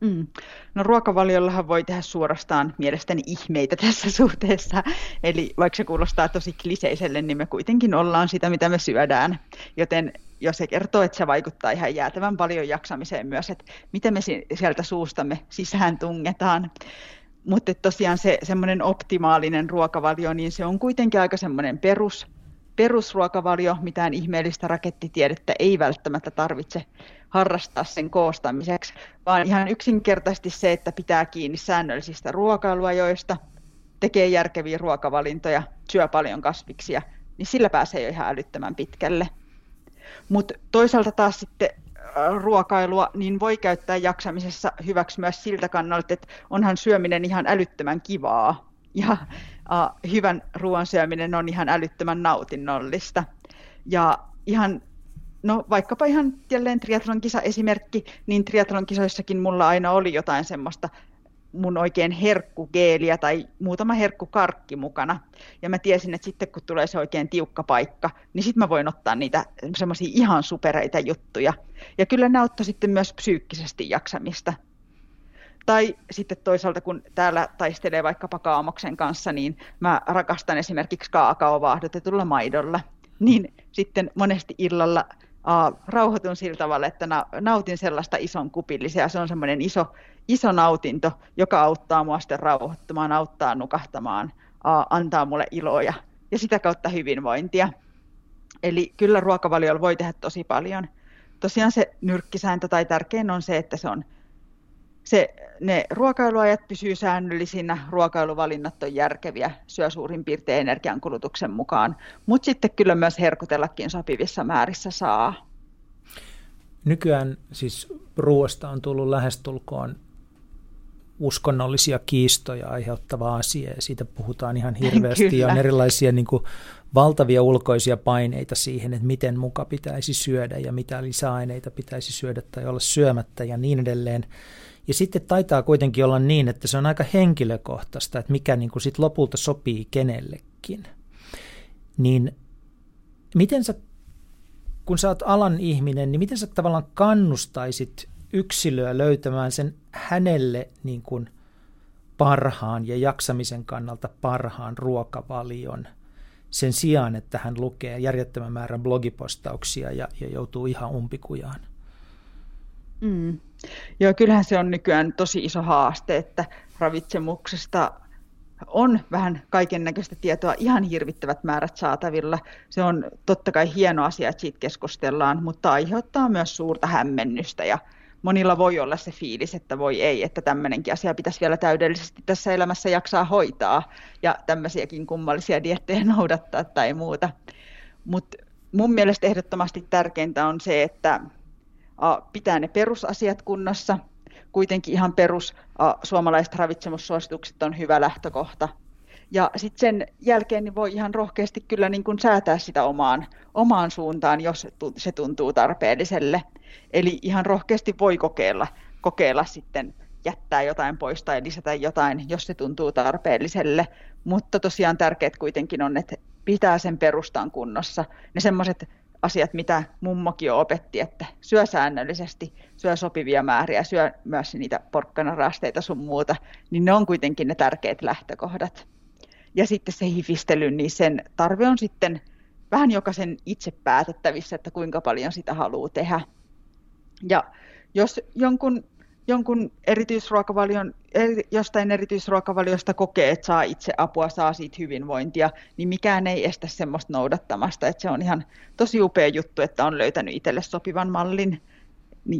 Speaker 2: Mm. No ruokavaliollahan voi tehdä suorastaan mielestäni ihmeitä tässä suhteessa. Eli vaikka se kuulostaa tosi kliseiselle, niin me kuitenkin ollaan sitä, mitä me syödään. Joten jos se kertoo, että se vaikuttaa ihan jäätävän paljon jaksamiseen myös, että miten me sieltä suustamme sisään tungetaan mutta tosiaan se semmoinen optimaalinen ruokavalio, niin se on kuitenkin aika semmoinen perus, perusruokavalio, mitään ihmeellistä rakettitiedettä ei välttämättä tarvitse harrastaa sen koostamiseksi, vaan ihan yksinkertaisesti se, että pitää kiinni säännöllisistä ruokailuajoista, tekee järkeviä ruokavalintoja, syö paljon kasviksia, niin sillä pääsee jo ihan älyttömän pitkälle. Mutta toisaalta taas sitten ruokailua, niin voi käyttää jaksamisessa hyväksi myös siltä kannalta, että onhan syöminen ihan älyttömän kivaa ja uh, hyvän ruoan syöminen on ihan älyttömän nautinnollista. Ja ihan, no vaikkapa ihan jälleen triathlon esimerkki, niin triathlon kisoissakin mulla aina oli jotain semmoista mun oikein herkkugeeliä tai muutama herkkukarkki mukana. Ja mä tiesin, että sitten kun tulee se oikein tiukka paikka, niin sitten mä voin ottaa niitä semmoisia ihan supereita juttuja. Ja kyllä ne auttoi sitten myös psyykkisesti jaksamista. Tai sitten toisaalta, kun täällä taistelee vaikkapa kaamoksen kanssa, niin mä rakastan esimerkiksi kaakaovaahdotetulla maidolla. Niin sitten monesti illalla uh, rauhoitun sillä tavalla, että na, nautin sellaista ison kupillisia. Se on semmoinen iso, iso nautinto, joka auttaa mua sitten rauhoittumaan, auttaa nukahtamaan, uh, antaa mulle iloja ja sitä kautta hyvinvointia. Eli kyllä ruokavaliolla voi tehdä tosi paljon. Tosiaan se nyrkkisääntö tai tärkein on se, että se on se, ne ruokailuajat pysyy säännöllisinä, ruokailuvalinnat on järkeviä, syö suurin piirtein energiankulutuksen mukaan, mutta sitten kyllä myös herkutellakin sopivissa määrissä saa.
Speaker 1: Nykyään siis ruoasta on tullut lähestulkoon uskonnollisia kiistoja aiheuttava asia ja siitä puhutaan ihan hirveästi Kyllä. ja on erilaisia niin kuin, valtavia ulkoisia paineita siihen, että miten muka pitäisi syödä ja mitä lisäaineita pitäisi syödä tai olla syömättä ja niin edelleen. Ja sitten taitaa kuitenkin olla niin, että se on aika henkilökohtaista, että mikä niin kuin sit lopulta sopii kenellekin. Niin miten sä, kun sä oot alan ihminen, niin miten sä tavallaan kannustaisit yksilöä löytämään sen hänelle niin kuin parhaan ja jaksamisen kannalta parhaan ruokavalion sen sijaan, että hän lukee järjettömän määrän blogipostauksia ja, ja joutuu ihan umpikujaan?
Speaker 2: Mm. Joo, kyllähän se on nykyään tosi iso haaste, että ravitsemuksesta on vähän kaiken näköistä tietoa, ihan hirvittävät määrät saatavilla. Se on totta kai hieno asia, että siitä keskustellaan, mutta aiheuttaa myös suurta hämmennystä ja monilla voi olla se fiilis, että voi ei, että tämmöinenkin asia pitäisi vielä täydellisesti tässä elämässä jaksaa hoitaa ja tämmöisiäkin kummallisia diettejä noudattaa tai muuta. Mutta mun mielestä ehdottomasti tärkeintä on se, että pitää ne perusasiat kunnossa. Kuitenkin ihan perus suomalaiset ravitsemussuositukset on hyvä lähtökohta. Ja sitten sen jälkeen niin voi ihan rohkeasti kyllä niin kuin säätää sitä omaan, omaan suuntaan, jos se tuntuu tarpeelliselle. Eli ihan rohkeasti voi kokeilla, kokeilla sitten jättää jotain pois tai lisätä jotain, jos se tuntuu tarpeelliselle. Mutta tosiaan tärkeät kuitenkin on, että pitää sen perustan kunnossa. Ne semmoiset asiat, mitä mummokin jo opetti, että syö säännöllisesti, syö sopivia määriä, syö myös niitä porkkanarasteita sun muuta, niin ne on kuitenkin ne tärkeät lähtökohdat. Ja sitten se hifistely, niin sen tarve on sitten vähän jokaisen itse päätettävissä, että kuinka paljon sitä haluaa tehdä. Ja jos jonkun, jonkun erityisruokavalion, eri, jostain erityisruokavaliosta kokee, että saa itse apua, saa siitä hyvinvointia, niin mikään ei estä semmoista noudattamasta. Että se on ihan tosi upea juttu, että on löytänyt itselle sopivan mallin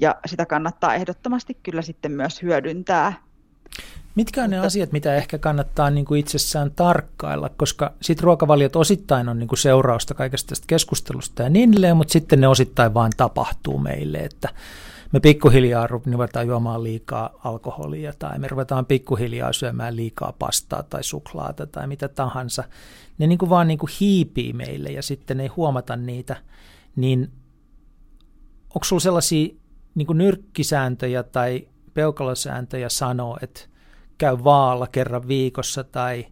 Speaker 2: ja sitä kannattaa ehdottomasti kyllä sitten myös hyödyntää.
Speaker 1: Mitkä on ne asiat, mitä ehkä kannattaa niin kuin itsessään tarkkailla, koska sit ruokavaliot osittain on niin kuin seurausta kaikesta tästä keskustelusta ja niin edelleen, mutta sitten ne osittain vaan tapahtuu meille, että me pikkuhiljaa ruvetaan juomaan liikaa alkoholia tai me ruvetaan pikkuhiljaa syömään liikaa pastaa tai suklaata tai mitä tahansa. Ne niin kuin vaan niin kuin hiipii meille ja sitten ei huomata niitä, niin onko sulla sellaisia niin kuin nyrkkisääntöjä tai peukalosääntöjä sanoo, että käy vaalla kerran viikossa tai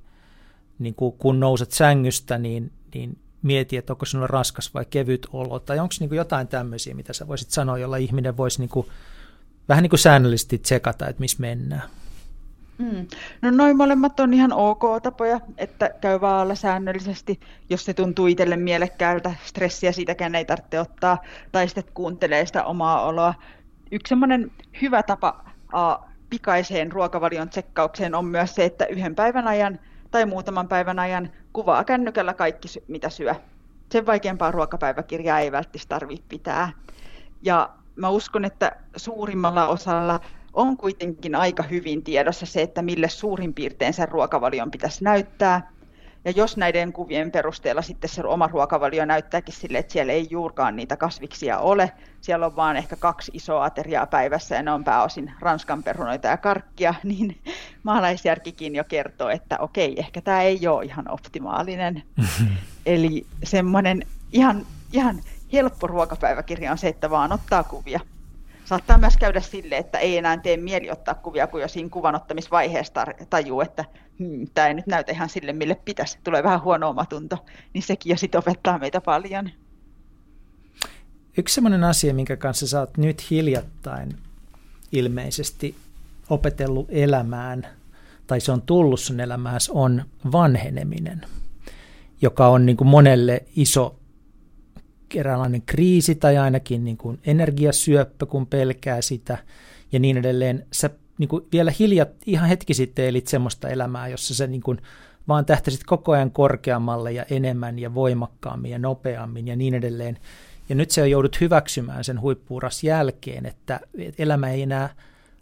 Speaker 1: niin kuin kun nouset sängystä, niin, niin mieti, että onko sinulla raskas vai kevyt olo, tai onko niin jotain tämmöisiä, mitä sä voisit sanoa, jolla ihminen voisi niin kuin, vähän niin kuin säännöllisesti tsekata, että missä mennään.
Speaker 2: Mm. No noin molemmat on ihan ok tapoja, että käy vaalla säännöllisesti, jos se tuntuu itselle mielekkäältä, stressiä siitäkään ei tarvitse ottaa, tai sitten kuuntelee sitä omaa oloa. Yksi semmoinen hyvä tapa uh, pikaiseen ruokavalion tsekkaukseen on myös se, että yhden päivän ajan tai muutaman päivän ajan kuvaa kännykällä kaikki, mitä syö. Sen vaikeampaa ruokapäiväkirjaa ei välttämättä tarvitse pitää. Ja mä uskon, että suurimmalla osalla on kuitenkin aika hyvin tiedossa se, että mille suurin piirtein sen ruokavalion pitäisi näyttää. Ja jos näiden kuvien perusteella sitten se oma ruokavalio näyttääkin sille, että siellä ei juurkaan niitä kasviksia ole, siellä on vaan ehkä kaksi isoa ateriaa päivässä ja ne on pääosin ranskan perunoita ja karkkia, niin maalaisjärkikin jo kertoo, että okei, ehkä tämä ei ole ihan optimaalinen. Eli semmoinen ihan, ihan helppo ruokapäiväkirja on se, että vaan ottaa kuvia saattaa myös käydä sille, että ei enää tee mieli ottaa kuvia, kun jo siinä kuvanottamisvaiheessa tajuu, että hmm, tämä ei nyt näytä ihan sille, mille pitäisi. Tulee vähän huono omatunto, niin sekin jo sitten opettaa meitä paljon.
Speaker 1: Yksi sellainen asia, minkä kanssa sä oot nyt hiljattain ilmeisesti opetellut elämään, tai se on tullut sun elämääsi, on vanheneminen, joka on niin kuin monelle iso eräänlainen kriisi tai ainakin niin kuin energiasyöppö, kun pelkää sitä ja niin edelleen. Sä niin kuin vielä hiljat, ihan hetki sitten elit semmoista elämää, jossa sä niin kuin vaan tähtäisit koko ajan korkeammalle ja enemmän ja voimakkaammin ja nopeammin ja niin edelleen. Ja nyt se on joudut hyväksymään sen huippuuras jälkeen, että elämä ei enää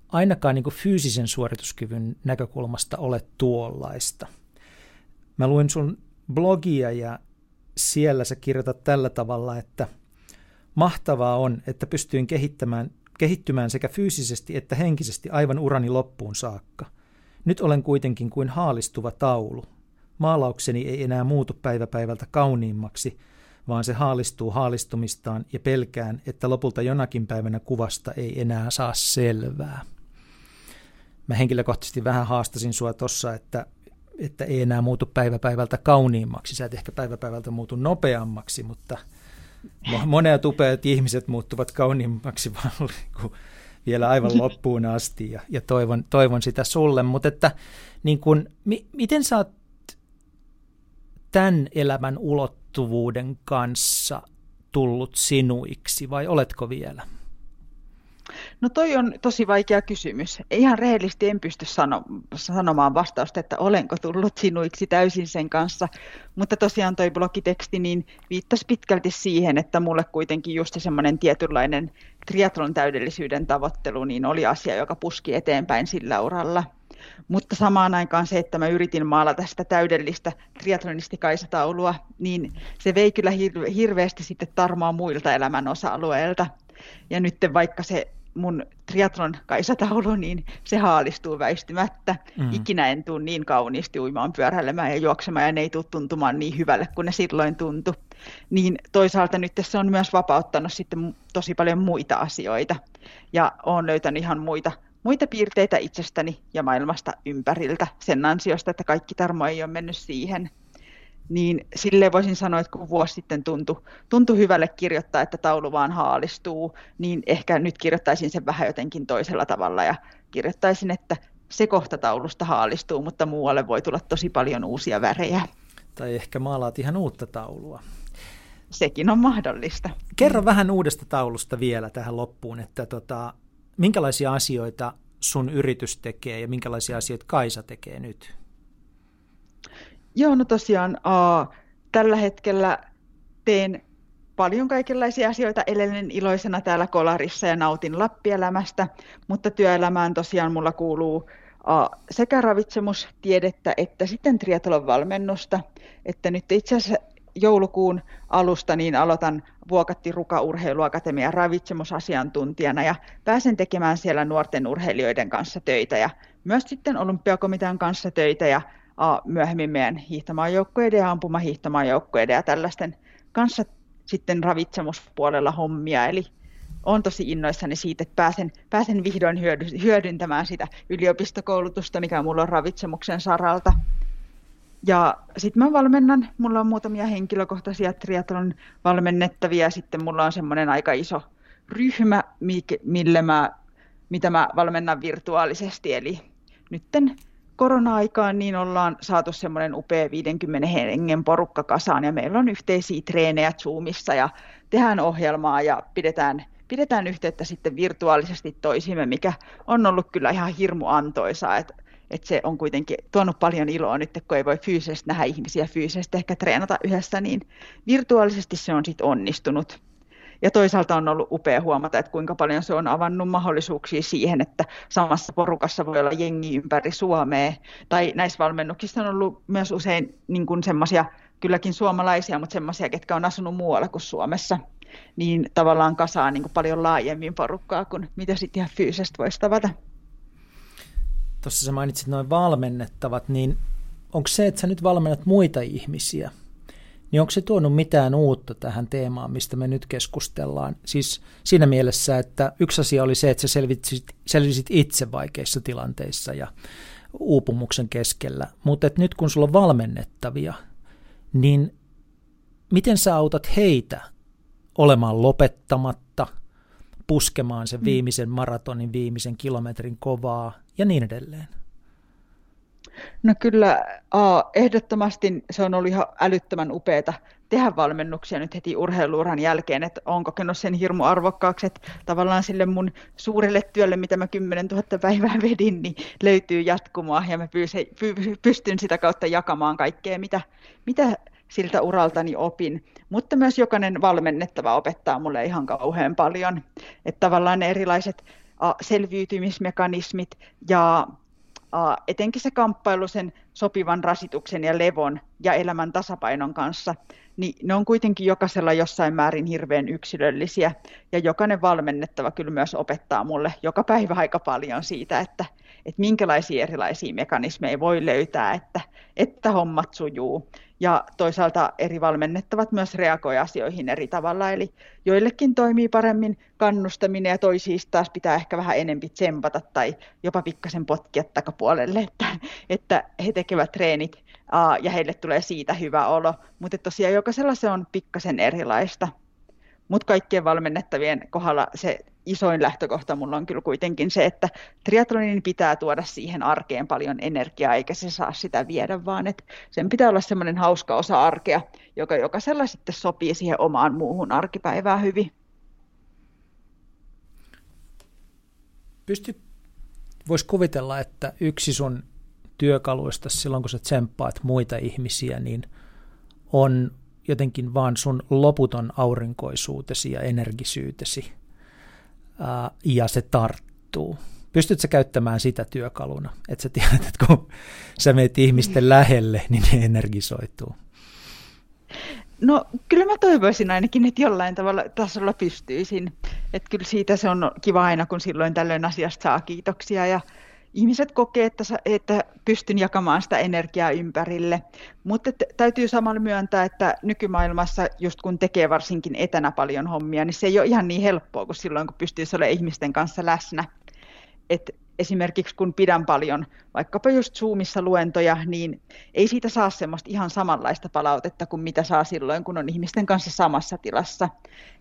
Speaker 1: ainakaan niin fyysisen suorituskyvyn näkökulmasta ole tuollaista. Mä luin sun blogia ja siellä sä kirjoitat tällä tavalla, että mahtavaa on, että pystyin kehittämään, kehittymään sekä fyysisesti että henkisesti aivan urani loppuun saakka. Nyt olen kuitenkin kuin haalistuva taulu. Maalaukseni ei enää muutu päivä päivältä kauniimmaksi, vaan se haalistuu haalistumistaan ja pelkään, että lopulta jonakin päivänä kuvasta ei enää saa selvää. Mä henkilökohtaisesti vähän haastasin sua tossa, että että ei enää muutu päivä päivältä kauniimmaksi. Sä et ehkä päivä päivältä muutu nopeammaksi, mutta monet upeat ihmiset muuttuvat kauniimmaksi vaan niinku vielä aivan loppuun asti ja, ja toivon, toivon sitä sulle. Mutta että niin kun, mi, miten sä oot tämän elämän ulottuvuuden kanssa tullut sinuiksi vai oletko vielä?
Speaker 2: No toi on tosi vaikea kysymys. Ihan rehellisesti en pysty sano, sanomaan vastausta, että olenko tullut sinuiksi täysin sen kanssa. Mutta tosiaan toi blogiteksti niin viittasi pitkälti siihen, että mulle kuitenkin just semmoinen tietynlainen triatlon täydellisyyden tavoittelu niin oli asia, joka puski eteenpäin sillä uralla. Mutta samaan aikaan se, että mä yritin maalata sitä täydellistä triatlonistikaistaulua, niin se vei kyllä hirveästi sitten tarmoa muilta elämän osa-alueilta. Ja nyt vaikka se mun triatlon kaisataulu, niin se haalistuu väistymättä. Mm. Ikinä en tule niin kauniisti uimaan, pyöräilemään ja juoksemaan, ja ne ei tule tuntumaan niin hyvälle kuin ne silloin tuntui. Niin toisaalta nyt se on myös vapauttanut sitten tosi paljon muita asioita, ja olen löytänyt ihan muita, muita piirteitä itsestäni ja maailmasta ympäriltä sen ansiosta, että kaikki tarmo ei ole mennyt siihen niin sille voisin sanoa, että kun vuosi sitten tuntui, tuntui hyvälle kirjoittaa, että taulu vaan haalistuu, niin ehkä nyt kirjoittaisin sen vähän jotenkin toisella tavalla ja kirjoittaisin, että se kohta taulusta haalistuu, mutta muualle voi tulla tosi paljon uusia värejä.
Speaker 1: Tai ehkä maalaat ihan uutta taulua.
Speaker 2: sekin on mahdollista.
Speaker 1: Kerro vähän uudesta taulusta vielä tähän loppuun, että tota, minkälaisia asioita sun yritys tekee ja minkälaisia asioita Kaisa tekee nyt?
Speaker 2: Joo, no tosiaan uh, tällä hetkellä teen paljon kaikenlaisia asioita. Elelen iloisena täällä Kolarissa ja nautin Lappielämästä, mutta työelämään tosiaan mulla kuuluu uh, sekä ravitsemustiedettä että sitten triathlon valmennusta. Että nyt itse asiassa joulukuun alusta niin aloitan Vuokatti Ruka Urheiluakatemian ravitsemusasiantuntijana ja pääsen tekemään siellä nuorten urheilijoiden kanssa töitä ja myös sitten olympiakomitean kanssa töitä ja myöhemmin meidän hiihtomaajoukkueiden ja ampumahiihtomaajoukkueiden ja tällaisten kanssa sitten ravitsemuspuolella hommia. Eli olen tosi innoissani siitä, että pääsen, pääsen vihdoin hyödyntämään sitä yliopistokoulutusta, mikä mulla on ravitsemuksen saralta. Ja sitten mä valmennan, mulla on muutamia henkilökohtaisia triathlon valmennettavia, sitten mulla on semmoinen aika iso ryhmä, millä mä, mitä mä valmennan virtuaalisesti, eli nytten korona-aikaan niin ollaan saatu semmoinen upea 50 hengen porukka kasaan ja meillä on yhteisiä treenejä Zoomissa ja tehdään ohjelmaa ja pidetään, pidetään yhteyttä sitten virtuaalisesti toisimme, mikä on ollut kyllä ihan hirmu antoisaa, että että se on kuitenkin tuonut paljon iloa nyt, kun ei voi fyysisesti nähdä ihmisiä fyysisesti ehkä treenata yhdessä, niin virtuaalisesti se on sitten onnistunut. Ja toisaalta on ollut upea huomata, että kuinka paljon se on avannut mahdollisuuksia siihen, että samassa porukassa voi olla jengi ympäri Suomea. Tai näissä valmennuksissa on ollut myös usein niin semmoisia, kylläkin suomalaisia, mutta semmoisia, ketkä on asunut muualla kuin Suomessa. Niin tavallaan kasaa niin paljon laajemmin porukkaa kuin mitä sitten ihan fyysisesti voisi tavata.
Speaker 1: Tuossa sä mainitsit noin valmennettavat, niin onko se, että sä nyt valmennat muita ihmisiä, niin onko se tuonut mitään uutta tähän teemaan, mistä me nyt keskustellaan? Siis siinä mielessä, että yksi asia oli se, että sä selvisit, selvisit itse vaikeissa tilanteissa ja uupumuksen keskellä, mutta nyt kun sulla on valmennettavia, niin miten sä autat heitä olemaan lopettamatta, puskemaan sen mm. viimeisen maratonin, viimeisen kilometrin kovaa ja niin edelleen?
Speaker 2: No kyllä ehdottomasti se on ollut ihan älyttömän upeata tehdä valmennuksia nyt heti urheiluuran jälkeen, että olen kokenut sen hirmu arvokkaaksi, että tavallaan sille mun suurelle työlle, mitä mä 10 000 päivää vedin, niin löytyy jatkumoa ja mä pystyn sitä kautta jakamaan kaikkea, mitä, mitä siltä uraltani opin. Mutta myös jokainen valmennettava opettaa mulle ihan kauhean paljon, että tavallaan ne erilaiset selviytymismekanismit ja etenkin se kamppailu sen sopivan rasituksen ja levon ja elämän tasapainon kanssa, niin ne on kuitenkin jokaisella jossain määrin hirveän yksilöllisiä. Ja jokainen valmennettava kyllä myös opettaa mulle joka päivä aika paljon siitä, että, että minkälaisia erilaisia mekanismeja voi löytää, että, että hommat sujuu ja toisaalta eri valmennettavat myös reagoi asioihin eri tavalla, eli joillekin toimii paremmin kannustaminen ja toisista taas pitää ehkä vähän enempi tsempata tai jopa pikkasen potkia takapuolelle, että, että he tekevät treenit ja heille tulee siitä hyvä olo, mutta tosiaan jokaisella se on pikkasen erilaista. Mutta kaikkien valmennettavien kohdalla se isoin lähtökohta mulla on kyllä kuitenkin se, että triatlonin pitää tuoda siihen arkeen paljon energiaa, eikä se saa sitä viedä, vaan että sen pitää olla semmoinen hauska osa arkea, joka jokaisella sitten sopii siihen omaan muuhun arkipäivään hyvin.
Speaker 1: Pysty, voisi kuvitella, että yksi sun työkaluista silloin, kun sä tsemppaat muita ihmisiä, niin on jotenkin vaan sun loputon aurinkoisuutesi ja energisyytesi ja se tarttuu. Pystytkö käyttämään sitä työkaluna, että sä tiedät, että kun sä meet ihmisten lähelle, niin ne energisoituu?
Speaker 2: No kyllä mä toivoisin ainakin, että jollain tavalla tasolla pystyisin. Että kyllä siitä se on kiva aina, kun silloin tällöin asiasta saa kiitoksia ja ihmiset kokee, että, että pystyn jakamaan sitä energiaa ympärille. Mutta täytyy samalla myöntää, että nykymaailmassa, just kun tekee varsinkin etänä paljon hommia, niin se ei ole ihan niin helppoa kuin silloin, kun pystyy olemaan ihmisten kanssa läsnä. Et esimerkiksi kun pidän paljon vaikkapa just Zoomissa luentoja, niin ei siitä saa semmoista ihan samanlaista palautetta kuin mitä saa silloin, kun on ihmisten kanssa samassa tilassa.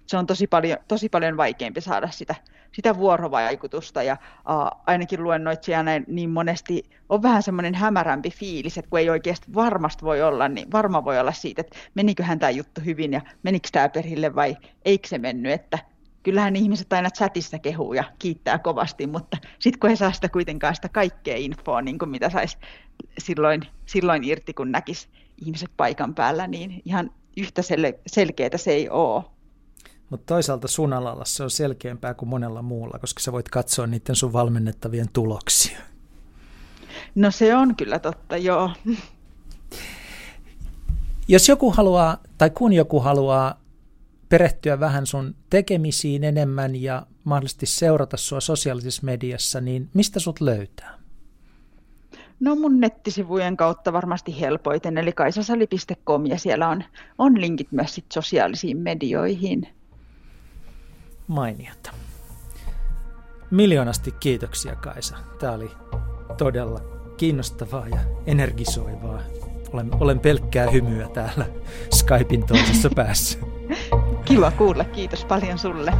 Speaker 2: Se on tosi paljon, tosi paljon vaikeampi saada sitä, sitä vuorovaikutusta ja uh, ainakin luennoitsijana niin monesti on vähän semmoinen hämärämpi fiilis, että kun ei oikeasti varmasti voi olla, niin varma voi olla siitä, että meniköhän tämä juttu hyvin ja menikö tämä perille vai eikö se mennyt, että kyllähän ihmiset aina chatissa kehuu ja kiittää kovasti, mutta sitten kun ei saa sitä kuitenkaan sitä kaikkea infoa, niin kuin mitä saisi silloin, silloin irti, kun näkisi ihmiset paikan päällä, niin ihan yhtä sel- selkeää se ei ole.
Speaker 1: Mutta toisaalta sun alalla se on selkeämpää kuin monella muulla, koska sä voit katsoa niiden sun valmennettavien tuloksia.
Speaker 2: No se on kyllä totta, joo.
Speaker 1: Jos joku haluaa, tai kun joku haluaa perehtyä vähän sun tekemisiin enemmän ja mahdollisesti seurata sua sosiaalisessa mediassa, niin mistä sut löytää?
Speaker 2: No mun nettisivujen kautta varmasti helpoiten, eli kaisasali.com ja siellä on, on linkit myös sit sosiaalisiin medioihin.
Speaker 1: Mainiota. Miljoonasti kiitoksia Kaisa. Tämä oli todella kiinnostavaa ja energisoivaa. Olen, olen pelkkää hymyä täällä Skypein toisessa päässä.
Speaker 2: Kiva kuulla, kiitos paljon sulle.